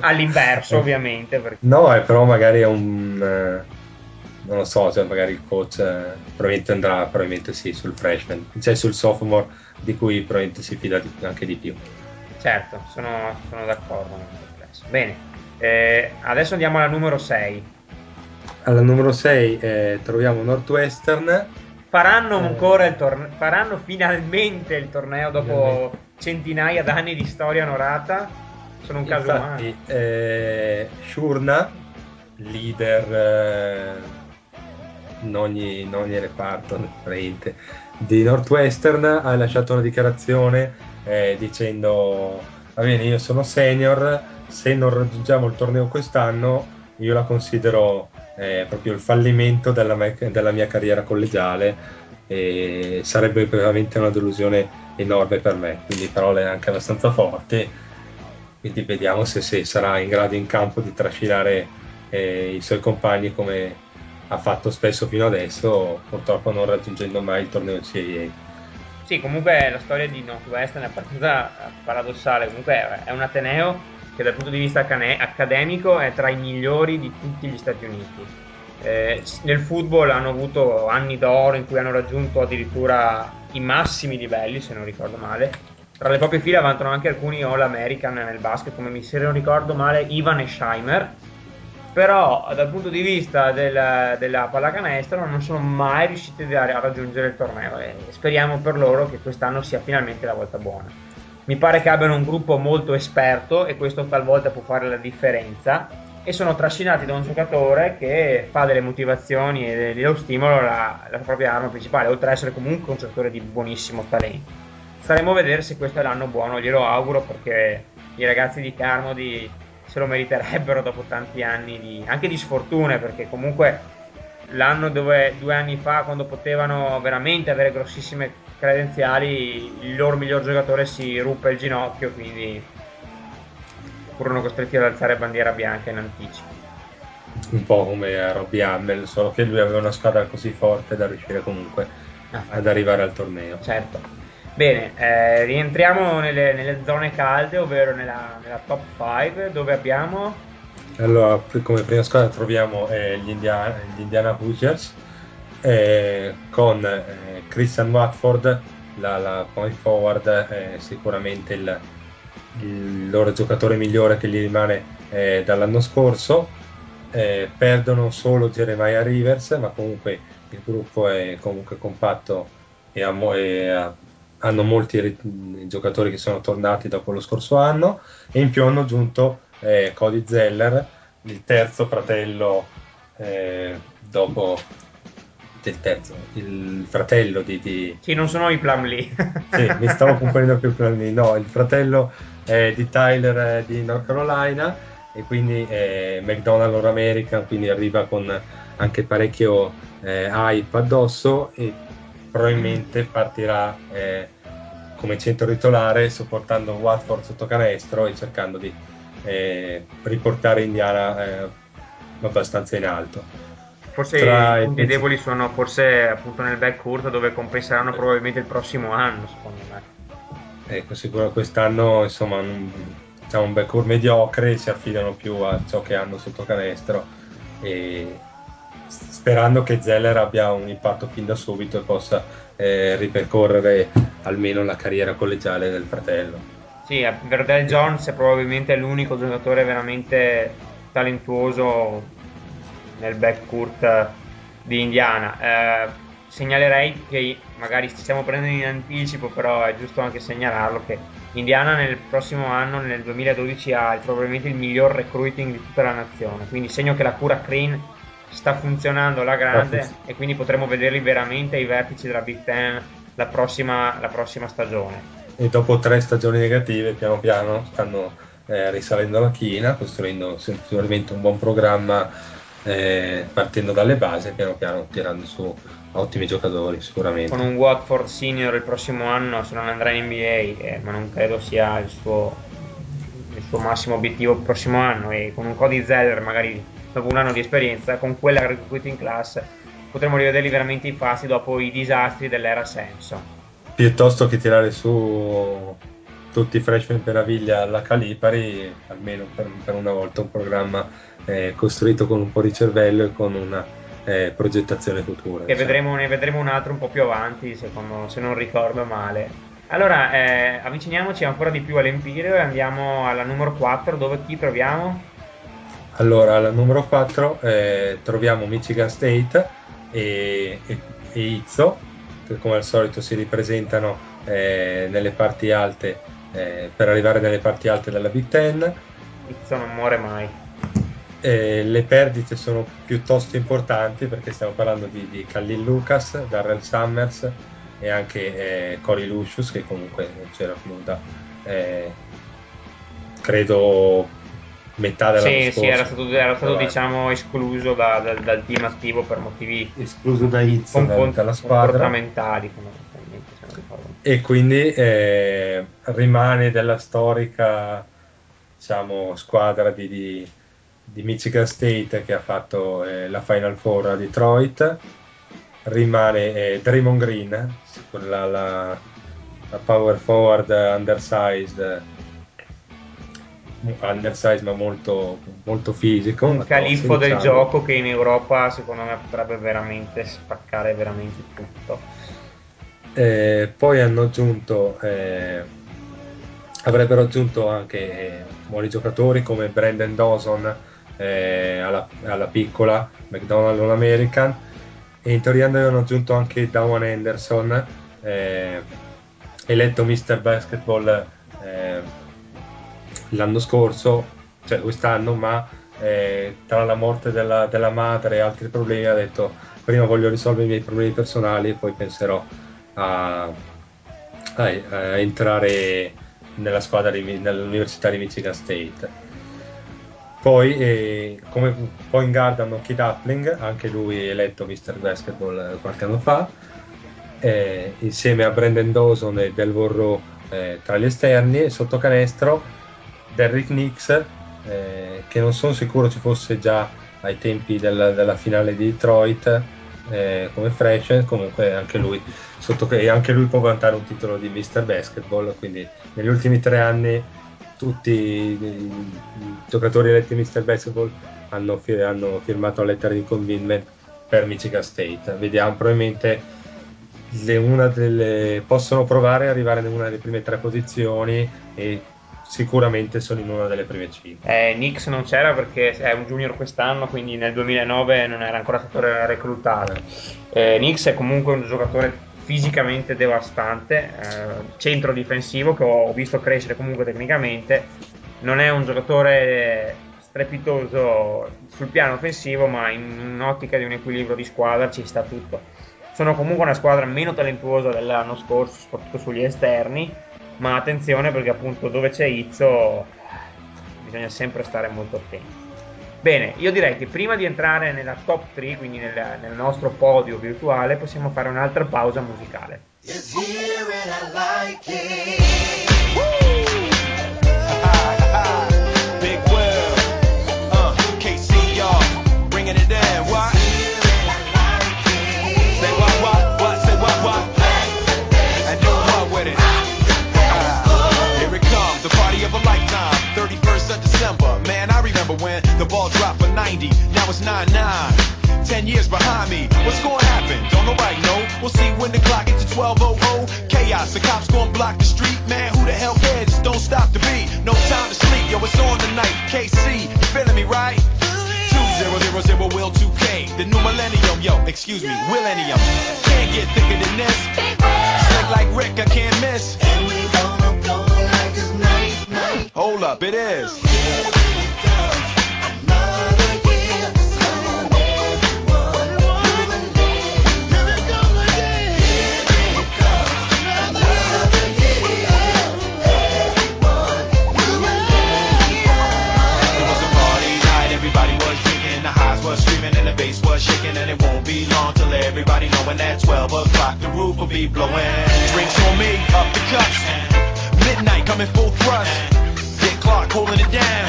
Speaker 12: all'inverso ovviamente. Perché...
Speaker 11: No, è però magari è un... eh, non lo so, cioè magari il coach eh, probabilmente andrà, probabilmente sì, sul freshman, cioè sul sophomore di cui probabilmente si fida di- anche di più.
Speaker 12: Certo, sono, sono d'accordo. nel complesso. Bene, eh, adesso andiamo alla numero 6.
Speaker 11: Alla numero 6 eh, troviamo Northwestern.
Speaker 12: Faranno
Speaker 11: Eh.
Speaker 12: ancora il torneo, faranno finalmente il torneo dopo
Speaker 11: Finalmente.
Speaker 12: centinaia d'anni di storia onorata. Sono un caso umano.
Speaker 11: Infatti, eh, Shurna, leader eh, in, ogni, in ogni reparto di Northwestern, ha lasciato una dichiarazione eh, dicendo: Va bene, io sono senior, se non raggiungiamo il torneo quest'anno, io la considero eh, proprio il fallimento della, me- della mia carriera collegiale e sarebbe veramente una delusione enorme per me. Quindi parole anche abbastanza forti quindi vediamo se, se sarà in grado in campo di trascinare eh, i suoi compagni come ha fatto spesso fino adesso, purtroppo non raggiungendo mai il torneo CAA.
Speaker 12: Sì, comunque la storia di Northwestern è abbastanza paradossale. Comunque è un Ateneo che dal punto di vista accademico è tra i migliori di tutti gli Stati Uniti. Eh, nel football hanno avuto anni d'oro in cui hanno raggiunto addirittura i massimi livelli, se non ricordo male. Tra le proprie file vantano anche alcuni All American nel basket, come mi se non ricordo male Ivan Scheimer. Però dal punto di vista del- della pallacanestro non sono mai riusciti a, raggiungere il torneo e speriamo per loro che quest'anno sia finalmente la volta buona. Mi pare che abbiano un gruppo molto esperto e questo talvolta può fare la differenza e sono trascinati da un giocatore che fa delle motivazioni e dello stimolo la, la propria arma principale, oltre ad essere comunque un giocatore di buonissimo talento. Staremo a vedere se questo è l'anno buono, glielo auguro perché i ragazzi di Carmody se lo meriterebbero dopo tanti anni di, anche di sfortune, perché comunque l'anno dove due anni fa, quando potevano veramente avere grossissime credenziali, il loro miglior giocatore si ruppe il ginocchio, quindi furono costretti ad alzare bandiera bianca in anticipo.
Speaker 11: Un po' come Robbie Hammel, solo che lui aveva una squadra così forte da riuscire comunque ad arrivare al torneo.
Speaker 12: Certo. Bene, eh, rientriamo nelle, nelle zone calde, ovvero nella, nella top 5, dove abbiamo
Speaker 11: Allora, come prima squadra troviamo eh, gli, Indiana, gli Indiana Hoosiers eh, con eh, Christian Watford, la, la point forward, eh, sicuramente il, il loro giocatore migliore che gli rimane eh, dall'anno scorso. Perdono solo Jeremiah Rivers, ma comunque il gruppo è comunque compatto e, ha e ha- hanno molti ri- giocatori che sono tornati dopo lo scorso anno e in più hanno aggiunto eh, Cody Zeller, il terzo fratello eh, dopo il terzo, il fratello di, di-
Speaker 12: Sì, non sono i Plumlee.
Speaker 11: sì, mi stavo <laughs> confondendo più con i- no, il fratello eh, di Tyler eh, di North Carolina e quindi eh, McDonald All American, quindi arriva con anche parecchio eh, hype addosso e probabilmente partirà eh, come centro titolare supportando Watford sotto canestro e cercando di eh, riportare Indiana eh, abbastanza in alto.
Speaker 12: Forse
Speaker 11: Tra
Speaker 12: i
Speaker 11: i
Speaker 12: punti
Speaker 11: pezzi-
Speaker 12: deboli sono forse appunto nel backcourt dove compenseranno probabilmente il prossimo anno, secondo me.
Speaker 11: Ecco, sicuro quest'anno insomma un, diciamo, un backcourt mediocre si affidano più a ciò che hanno sotto canestro e sperando che Zeller abbia un impatto fin da subito e possa eh, ripercorrere almeno la carriera collegiale del fratello.
Speaker 12: Sì, Verdell Jones è probabilmente l'unico giocatore veramente talentuoso nel backcourt di Indiana. Eh, segnalerei che magari ci stiamo prendendo in anticipo, però è giusto anche segnalarlo che Indiana nel prossimo anno, nel 2012, ha probabilmente il miglior recruiting di tutta la nazione. Quindi segno che la cura Crane sta funzionando alla grande e quindi potremo vederli veramente ai vertici della Big Ten la prossima, la prossima stagione.
Speaker 11: E dopo tre stagioni negative, piano piano stanno eh, risalendo la china, costruendo sicuramente un buon programma eh, partendo dalle basi e piano piano tirando su ottimi giocatori sicuramente.
Speaker 12: con un Watford senior il prossimo anno se non andrà in NBA eh, ma non credo sia il suo, il suo massimo obiettivo il prossimo anno e con un Cody Zeller magari dopo un anno di esperienza con quella recruiting class potremo rivederli veramente in fasi dopo i disastri dell'era Samson
Speaker 11: piuttosto che tirare su tutti i freshman per Aviglia alla Calipari, almeno per, per una volta un programma eh, costruito con un po' di cervello e con una eh, progettazione futura.
Speaker 12: che
Speaker 11: insomma.
Speaker 12: vedremo, ne vedremo un altro un po' più avanti secondo, se non ricordo male allora eh, avviciniamoci ancora di più all'Empireo e andiamo alla numero 4 dove chi troviamo?
Speaker 11: Allora, al numero 4 eh, troviamo Michigan State e, e, e Izzo, che come al solito si ripresentano eh, nelle parti alte eh, per arrivare nelle parti alte della Big Ten.
Speaker 12: Izzo non muore mai.
Speaker 11: Le perdite sono piuttosto importanti perché stiamo parlando di, di Khalil Lucas, Darrell Summers e anche eh, Cory Lucius che comunque c'era più da eh, credo metà della
Speaker 12: sì, sì, era stato, era stato diciamo escluso da, da, dal team attivo per motivi
Speaker 11: escluso da Izzo
Speaker 12: compon-
Speaker 11: dalla squadra.
Speaker 12: comportamentali
Speaker 11: e quindi eh, rimane della storica diciamo, squadra di, di, di, Michigan State che ha fatto eh, la Final Four a Detroit. Rimane eh, Draymond Green la, la, la power forward undersized undersize ma molto, molto fisico.
Speaker 12: Un califfo del gioco che in Europa secondo me potrebbe veramente spaccare veramente tutto.
Speaker 11: Eh, poi hanno aggiunto, eh, avrebbero aggiunto anche eh, buoni giocatori come Brandon Dawson eh, alla, alla, piccola, McDonald All American e in teoria hanno aggiunto anche Dawan Anderson, eh, eletto Mr. Basketball eh, l'anno scorso, cioè quest'anno, ma eh, tra la morte della, della, madre e altri problemi ha detto prima voglio risolvere i miei problemi personali e poi penserò a, a, a entrare nella squadra di, nell'università di Michigan State. Poi, eh, come point guard hanno Kid Appling, anche lui eletto Mr. Basketball qualche anno fa, eh, insieme a Brandon Dawson e Del Vorro eh, tra gli esterni, sotto canestro Derrick Nix, eh, che non sono sicuro ci fosse già ai tempi del, della finale di Detroit eh, come fresh, comunque anche lui, sotto, anche lui può vantare un titolo di Mr. Basketball, quindi negli ultimi tre anni tutti i, giocatori eletti Mr. Basketball hanno, hanno firmato la lettera di commitment per Michigan State. Vediamo probabilmente le, delle, possono provare ad arrivare in una delle prime tre posizioni e sicuramente sono in una delle prime 5.
Speaker 12: Eh, Nix non c'era perché è un junior quest'anno, quindi nel 2009 non era ancora stato reclutato. Eh, Nix è comunque un giocatore fisicamente devastante, eh, centro difensivo che ho visto crescere comunque tecnicamente, non è un giocatore strepitoso sul piano offensivo, ma in un'ottica di un equilibrio di squadra ci sta tutto. Sono comunque una squadra meno talentuosa dell'anno scorso, soprattutto sugli esterni, ma attenzione perché appunto dove c'è Izzo bisogna sempre stare molto attenti. Bene, io direi che prima di entrare nella top 3, quindi nel, nel nostro podio virtuale, possiamo fare un'altra pausa musicale. Big <laughs> 90, now it's 9 9. 10 years behind me, what's gonna happen? Don't nobody know. We'll see when the clock gets to 1200. Chaos, the cops gonna block the street, man. Who the hell cares? Don't stop the beat. No time to sleep, yo, it's on tonight. KC, you feeling me, right? 2000 will 2K, the new millennium, yo, excuse me, millennium. Can't get thicker than this. Slick like Rick, I can't miss. And we gonna go like this night, night. Hold up, it is. Everybody knowing that 12 o'clock the roof will be blowing. Drinks on me, up the cups. Midnight coming full thrust. Dick Clark holding it down.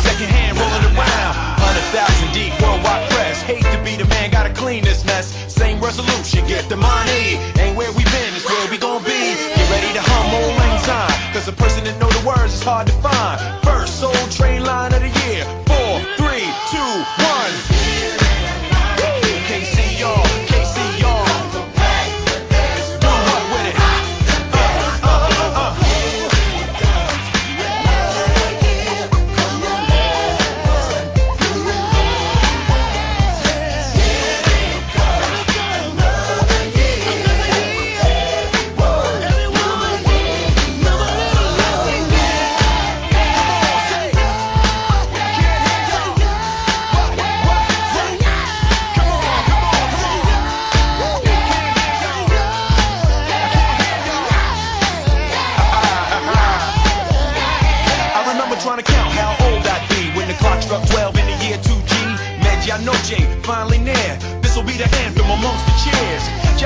Speaker 12: Second hand rolling around. 100,000 deep worldwide press. Hate to be the man, gotta clean this mess. Same resolution, get the money. Ain't where we been, it's where we gon' be. Get ready to hum lang time. Cause a person that know the words is hard to find. First soul train line of the year. Four, three, two,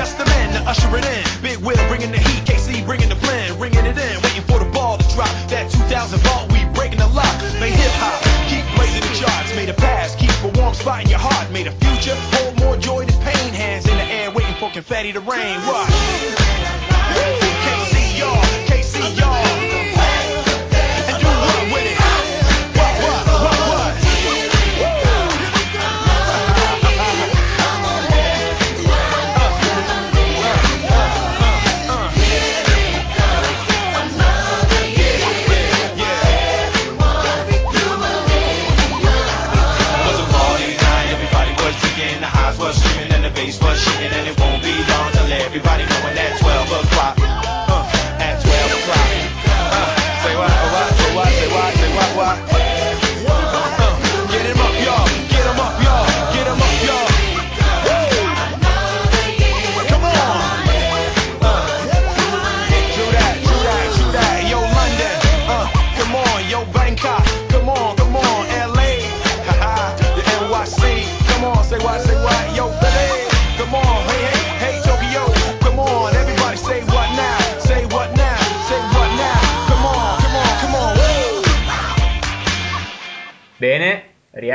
Speaker 13: Just the men to usher it in. Big Will bringing the heat, KC bringing the plan, ringing it in, waiting for the ball to drop. That 2000 vault, we breaking the lock. Made hip hop, keep blazing the charts. Made a past, keep a warm spot in your heart. Made a future, hold more joy than pain. Hands in the air, waiting for confetti to rain. Watch.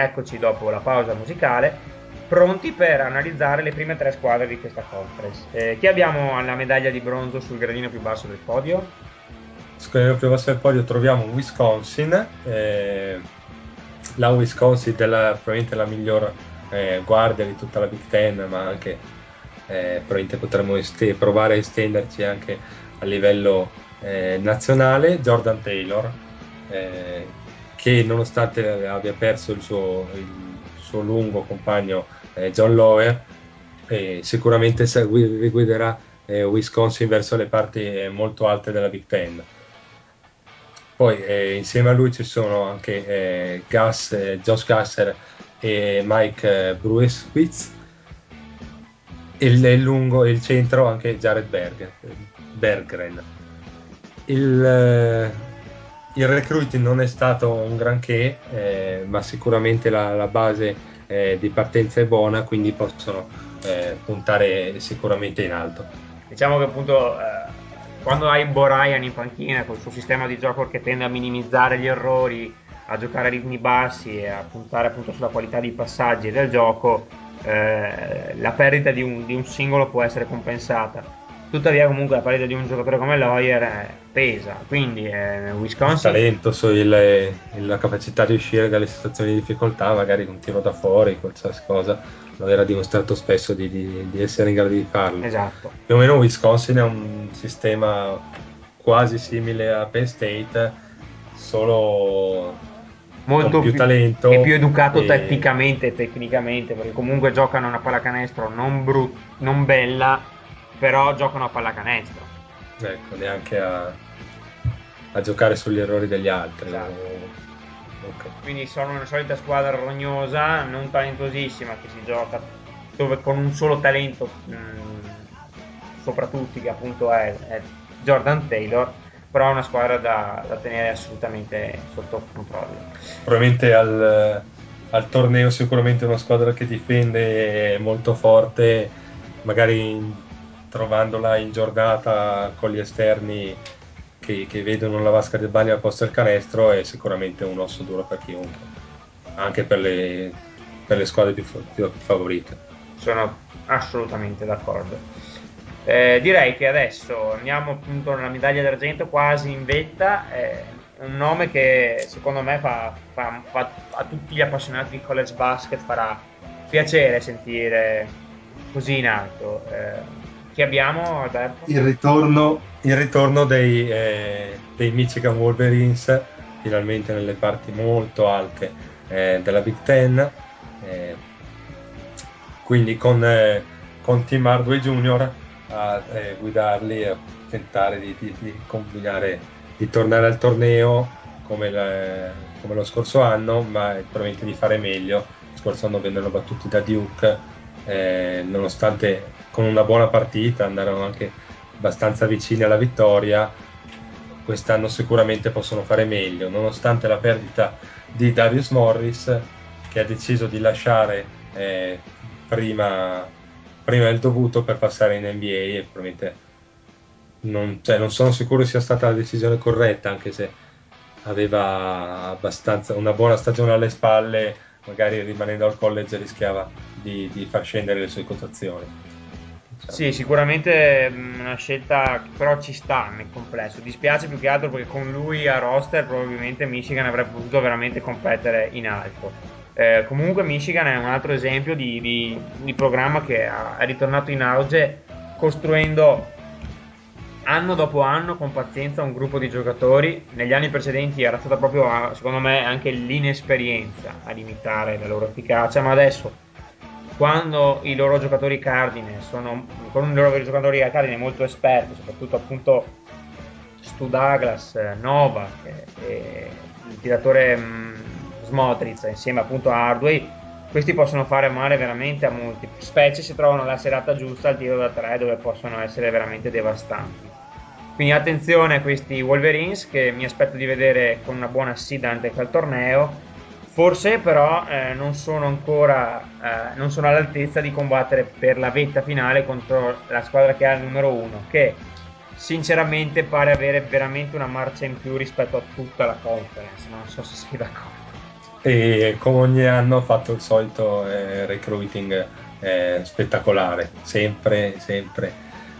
Speaker 12: Rieccoci dopo la pausa musicale, pronti per analizzare le prime tre squadre di questa conference. Eh, chi abbiamo alla medaglia di bronzo sul gradino più basso del podio?
Speaker 11: Sul più basso del podio troviamo Wisconsin, eh, la Wisconsin della, probabilmente la miglior eh, guardia di tutta la Big Ten, ma anche eh, probabilmente potremmo este- provare a estenderci anche a livello eh, nazionale, Jordan Taylor, eh, che nonostante abbia perso il suo, il suo lungo compagno eh, John Lower, eh, sicuramente se- gui- guiderà eh, Wisconsin verso le parti eh, molto alte della Big Ten. Poi eh, insieme a lui ci sono anche eh, Gus, Josh Gasser e Mike eh, Brueswitz. Il, il lungo e il centro anche Jared Berg, Berggren. Il, il recruiting non è stato un granché, eh, ma sicuramente la, la base eh, di partenza è buona, quindi possono eh, puntare sicuramente in alto.
Speaker 12: Diciamo che appunto eh, quando hai Borayan in panchina col suo sistema di gioco che tende a minimizzare gli errori, a giocare a ritmi bassi e a puntare appunto sulla qualità dei passaggi e del gioco, eh, la perdita di un, di un singolo può essere compensata. Tuttavia comunque la perdita di un giocatore come Lawyer eh, pesa, quindi eh,
Speaker 11: il
Speaker 12: Wisconsin...
Speaker 11: talento, so, il- il- la capacità di uscire dalle situazioni di difficoltà, magari un tiro da fuori, qualsiasi cosa, lo era dimostrato spesso di, di- di essere in grado di farlo.
Speaker 12: Esatto.
Speaker 11: Più o meno Wisconsin è un sistema quasi simile a Penn State, solo
Speaker 12: molto
Speaker 11: con più,
Speaker 12: più-
Speaker 11: talento
Speaker 12: e più educato
Speaker 11: e-
Speaker 12: tatticamente e tecnicamente perché comunque giocano una pallacanestro non, brut- non bella però giocano a pallacanestro
Speaker 11: Ecco, neanche a, a giocare sugli errori degli altri.
Speaker 12: Esatto.
Speaker 11: Ok.
Speaker 12: quindi sono una solita squadra rognosa non talentosissima che si gioca dove con un solo talento mh, sopra tutti che appunto è, è Jordan Taylor però è una squadra da, da tenere assolutamente sotto controllo
Speaker 11: Probabilmente al, al torneo sicuramente una squadra che difende molto forte, magari in- trovandola in giornata con gli esterni che, che vedono la vasca del bagno al posto del canestro è sicuramente un osso duro per chiunque, anche per le, per le squadre più, più favorite.
Speaker 12: sono assolutamente d'accordo. Eh, direi che adesso andiamo appunto nella medaglia d'argento quasi in vetta, eh, un nome che secondo me fa, fa- fa- a tutti gli appassionati di college basket farà piacere sentire così in alto. Eh, chi abbiamo Alberto?
Speaker 11: Il ritorno, il ritorno dei, eh, dei Michigan Wolverines, finalmente nelle parti molto alte eh, della Big Ten, eh, quindi con, eh, con Tim Hardway Jr. a eh, guidarli e a tentare di, di- di combinare, di tornare al torneo come, la- come lo scorso anno, ma probabilmente di fare meglio. Lo scorso anno vennero battuti da Duke, eh, nonostante con una buona partita andarono anche abbastanza vicini alla vittoria. Quest'anno sicuramente possono fare meglio, nonostante la perdita di Darius Morris, che ha deciso di lasciare eh, prima, prima del dovuto per passare in NBA e probabilmente non, cioè, non sono sicuro sia stata la decisione corretta, anche se aveva abbastanza una buona stagione alle spalle, magari rimanendo al college rischiava di, di far scendere le sue quotazioni.
Speaker 12: Sì, sicuramente una scelta che però ci sta nel complesso. Dispiace più che altro perché con lui a roster probabilmente Michigan avrebbe potuto veramente competere in alto. Eh, comunque Michigan è un altro esempio di, di- di programma che è ritornato in auge costruendo anno dopo anno con pazienza un gruppo di giocatori. Negli anni precedenti era stata proprio, secondo me, anche l'inesperienza a limitare la loro efficacia, ma adesso quando i loro giocatori cardine sono con i loro giocatori cardine molto esperti, soprattutto appunto Stu Douglas, eh, Novak e, e il tiratore mh, Smotriz insieme appunto a Hardway, questi possono fare male veramente a molti, specie se trovano la serata giusta al tiro da tre dove possono essere veramente devastanti. Quindi attenzione a questi Wolverines che mi aspetto di vedere con una buona seed anche al torneo. Forse però eh, non sono ancora eh, non sono all'altezza di combattere per la vetta finale contro la squadra che ha il numero uno, che sinceramente pare avere veramente una marcia in più rispetto a tutta la conference. Non so se sei d'accordo.
Speaker 11: E come ogni anno ha fatto il solito eh, recruiting eh, spettacolare, sempre, sempre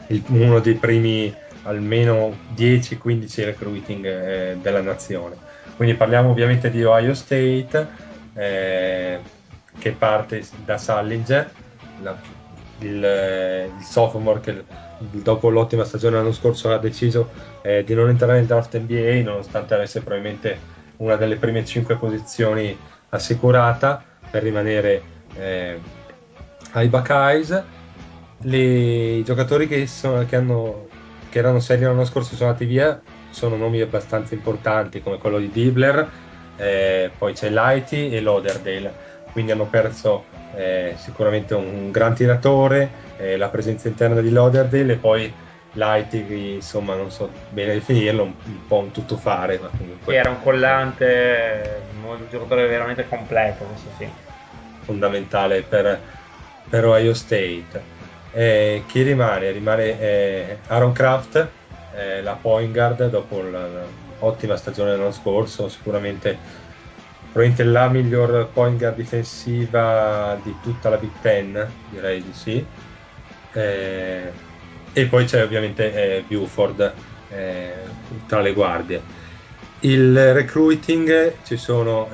Speaker 11: il- uno dei primi almeno 10-15 recruiting eh, della nazione. Quindi parliamo ovviamente di Ohio State, eh, che parte da Sallinger, la- il, eh, il sophomore che dopo l'ottima stagione l'anno scorso ha deciso eh, di non entrare nel draft NBA nonostante avesse probabilmente una delle prime 5 posizioni assicurata per rimanere eh, ai Buckeyes. Le- I giocatori che, sono- che hanno- che erano seri l'anno scorso sono andati via sono nomi abbastanza importanti come quello di Dibler, eh, poi c'è Lighty e Lauderdale, quindi hanno perso eh, sicuramente un, gran tiratore, eh, la presenza interna di Lauderdale e poi Lighty, insomma non so bene definirlo, un, un po' un tuttofare, ma comunque
Speaker 12: era un collante, un giocatore veramente completo. Questo sì.
Speaker 11: fondamentale per, per Ohio State. Eh, chi rimane? Rimane eh, Aaron Kraft, eh, la point guard dopo l'ottima stagione dell'anno scorso, sicuramente probabilmente la miglior point guard difensiva di tutta la Big Ten, direi di sì. Eh, e poi c'è ovviamente eh, Buford eh, tra le guardie. Il recruiting ci sono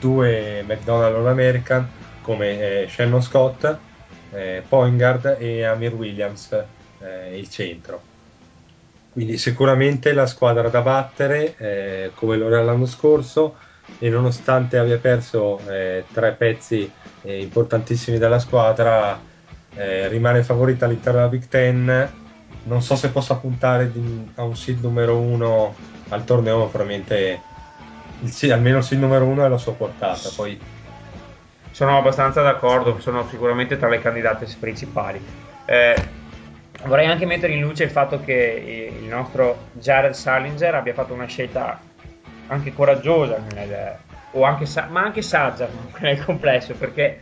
Speaker 11: due McDonald's All American come Shannon Scott, eh, point guard e Amir Williams, eh, il centro. Quindi sicuramente la squadra da battere, eh, come lo era l'anno scorso, e nonostante abbia perso eh, tre pezzi eh, importantissimi della squadra, eh, rimane favorita all'interno della Big Ten. Non so se possa puntare di- a un seed numero uno al torneo, probabilmente il almeno il seed numero uno è la sua portata. Poi
Speaker 12: Sono abbastanza d'accordo, sono sicuramente tra le candidate principali. Eh, vorrei anche mettere in luce il fatto che il nostro Jared Salinger abbia fatto una scelta anche coraggiosa, nel- anche ma anche saggia nel complesso, perché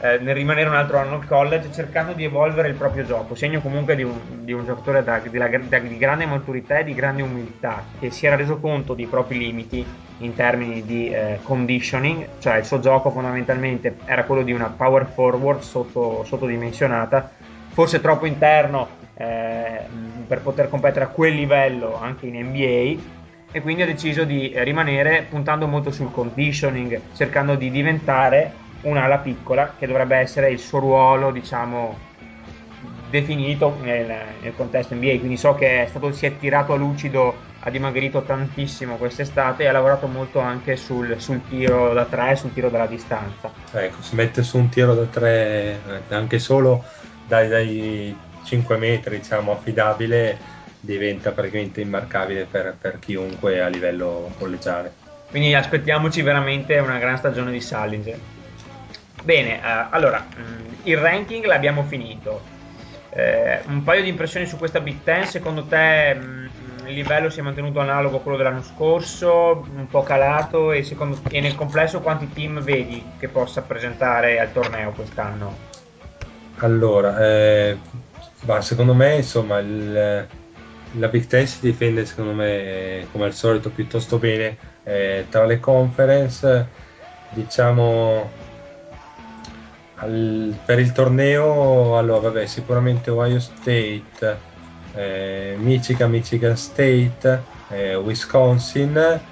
Speaker 12: eh, nel rimanere un altro anno al college cercando di evolvere il proprio gioco, segno comunque di un, di un giocatore da- di, da- di grande maturità e di grande umiltà, che si era reso conto dei propri limiti in termini di eh, conditioning, cioè il suo gioco fondamentalmente era quello di una power forward sotto- sottodimensionata, forse troppo interno eh, per poter competere a quel livello anche in NBA e quindi ha deciso di rimanere puntando molto sul conditioning, cercando di diventare un'ala piccola che dovrebbe essere il suo ruolo, diciamo, definito nel, nel contesto NBA. Quindi so che è stato, si è tirato a lucido, ha dimagrito tantissimo quest'estate e ha lavorato molto anche sul, sul tiro da tre, sul tiro dalla distanza.
Speaker 11: ecco, si mette su un tiro da tre eh, anche solo dai, dai 5 metri, diciamo, affidabile, diventa praticamente immarcabile per, per chiunque a livello collegiale.
Speaker 12: Quindi aspettiamoci veramente una gran stagione di Salinger. Bene, eh, allora, mh, il ranking l'abbiamo finito. Eh, un paio di impressioni su questa Big Ten, secondo te mh, il livello si è mantenuto analogo a quello dell'anno scorso, un po' calato e, secondo- e nel complesso quanti team vedi che possa presentare al torneo quest'anno?
Speaker 11: Allora, eh, ma secondo me, insomma, il, la Big Ten si difende, secondo me, come al solito, piuttosto bene eh, tra le conference. Diciamo, al- per il torneo, allora, vabbè, sicuramente Ohio State, eh, Michigan, Michigan State, eh, Wisconsin.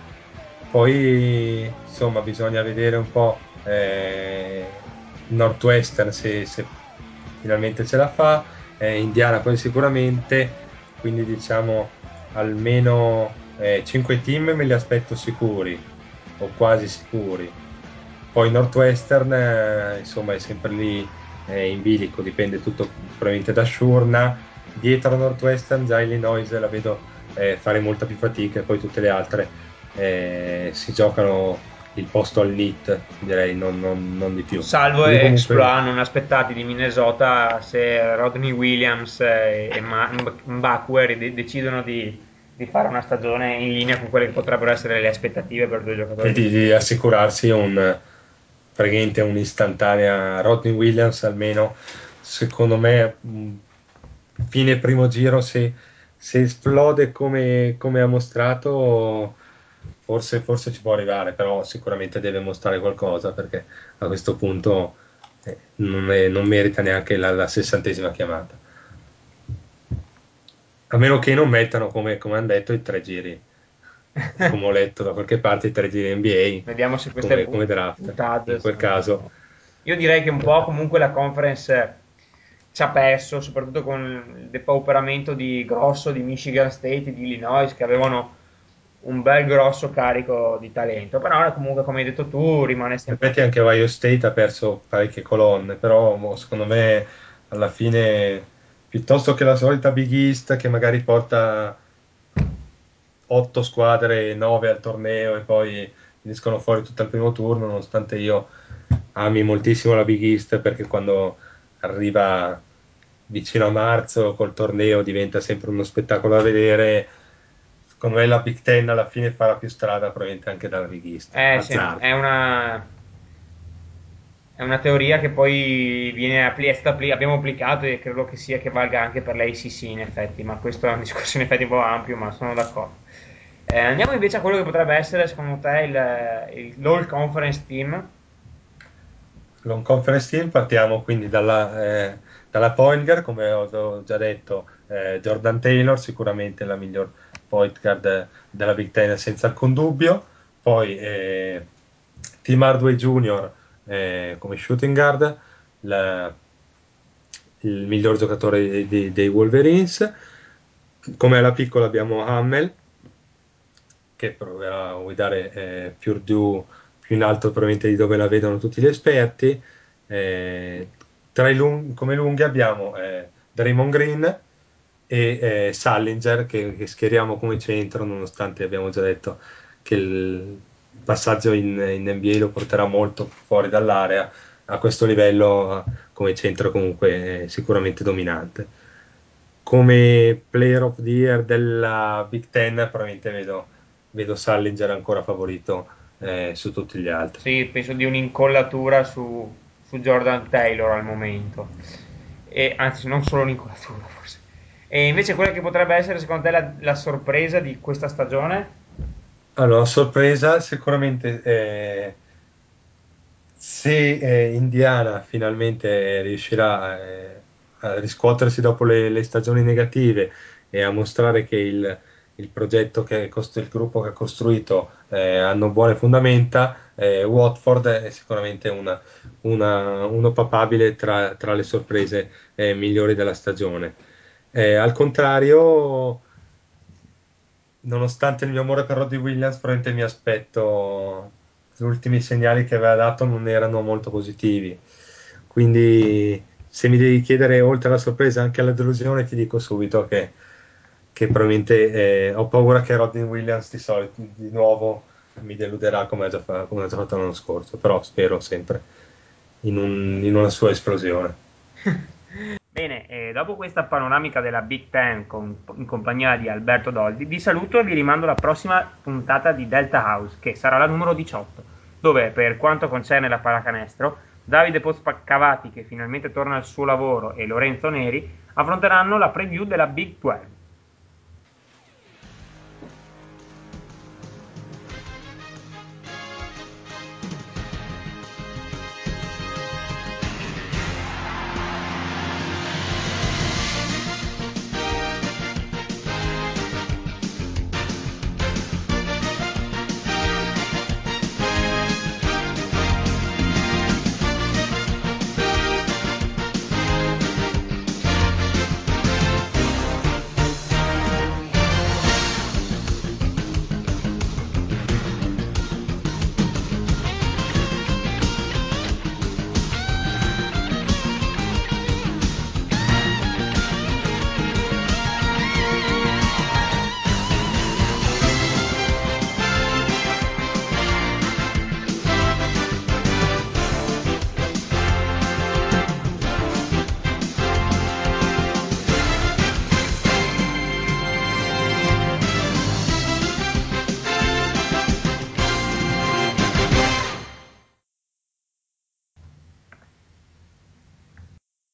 Speaker 11: Poi, insomma, bisogna vedere un po' eh, Northwestern se, se finalmente ce la fa, eh, Indiana poi sicuramente, quindi diciamo almeno 5 team me li aspetto sicuri o quasi sicuri. Poi Northwestern eh, insomma è sempre lì eh, in bilico, dipende tutto probabilmente da Shurna. Dietro Northwestern già Illinois la vedo eh, fare molta più fatica e poi tutte le altre eh, si giocano il posto al NIT, direi, non, non- non di più.
Speaker 12: Salvo
Speaker 11: comunque-
Speaker 12: non aspettati di Minnesota se Rodney Williams e e Ma- Mbakwe de- decidono di, di fare una stagione in linea con quelle che potrebbero essere le aspettative per due giocatori.
Speaker 11: e di, di assicurarsi un praticamente un'istantanea Rodney Williams almeno secondo me fine primo giro se, se esplode come, come ha mostrato forse, forse ci può arrivare però sicuramente deve mostrare qualcosa perché a questo punto eh, non, è- non merita neanche la, la sessantesima chiamata. A meno che non mettano come, come hanno detto i tre giri <laughs> come ho letto da qualche parte i tre giri NBA
Speaker 12: Vediamo se queste
Speaker 11: come, come draft
Speaker 12: puntate
Speaker 11: in quel caso
Speaker 12: Io direi che un po' comunque la conference ci ha perso, soprattutto con il depauperamento di grosso di Michigan State e di Illinois che avevano un bel grosso carico di talento. Però comunque, come hai detto tu, rimane sempre
Speaker 11: effetti anche Ohio State ha perso parecchie colonne però secondo me alla fine piuttosto che la solita Big East che magari porta 8 squadre 9 al torneo e poi finiscono fuori tutto al primo turno nonostante io ami moltissimo la Big East perché quando arriva vicino a marzo col torneo diventa sempre uno spettacolo da vedere. Secondo me la Big Ten alla fine farà più strada probabilmente anche dalla Big East.
Speaker 12: Eh, sì, è una è una teoria che poi viene appli- abbiamo applicato e credo che sia che valga anche per l'ACC in effetti, ma questo è un discorso in effetti un po' ampio, ma sono d'accordo. Eh, andiamo invece a quello che potrebbe essere secondo te il, il- l'All Conference Team.
Speaker 11: Long Conference Team partiamo quindi dalla, eh, dalla point guard, come ho, già detto, eh, Jordan Taylor sicuramente la miglior point guard della Big Ten senza alcun dubbio, poi eh, Tim Hardaway Jr. eh, come shooting guard, la- il miglior giocatore dei, dei- Wolverines, come alla piccola abbiamo Hammel che proverà a guidare eh, Purdue più in alto probabilmente di dove la vedono tutti gli esperti. Eh, lung- come lunghi abbiamo eh, Draymond Green e eh, Sallinger che, che schieriamo come centro nonostante abbiamo già detto che il passaggio in, in NBA lo porterà molto fuori dall'area a questo livello come centro comunque eh, sicuramente dominante come player of the year della Big Ten probabilmente vedo, vedo Sallinger ancora favorito eh, su tutti gli altri
Speaker 12: Sì, penso di un'incollatura su, su Jordan Taylor al momento. E, anzi, non solo un'incollatura forse. E invece quella che potrebbe essere secondo te la, la sorpresa di questa stagione?
Speaker 11: Allora, sorpresa sicuramente eh, se eh, Indiana finalmente riuscirà eh, a riscuotersi dopo le, le stagioni negative e a mostrare che il, il progetto che è costru- il gruppo che ha costruito eh, hanno buone fondamenta, eh, Watford è sicuramente una, una- uno papabile tra, tra le sorprese eh, migliori della stagione. Eh, al contrario, nonostante il mio amore per Roddy Williams, probabilmente mi aspetto gli ultimi segnali che aveva dato non erano molto positivi. Quindi, se mi devi chiedere oltre alla sorpresa anche alla delusione, ti dico subito che, che probabilmente eh, ho paura che Roddy Williams di solito di nuovo mi deluderà come ha già, fa- come ha già fatto l'anno scorso, però spero sempre in, un- in una sua esplosione. <laughs>
Speaker 12: Bene, e dopo questa panoramica della Big Ten con- in compagnia di Alberto Doldi, vi saluto e vi rimando alla prossima puntata di Delta House, che sarà la numero 18, dove per quanto concerne la pallacanestro Davide Pospacavati, che finalmente torna al suo lavoro, e Lorenzo Neri affronteranno la preview della Big 12.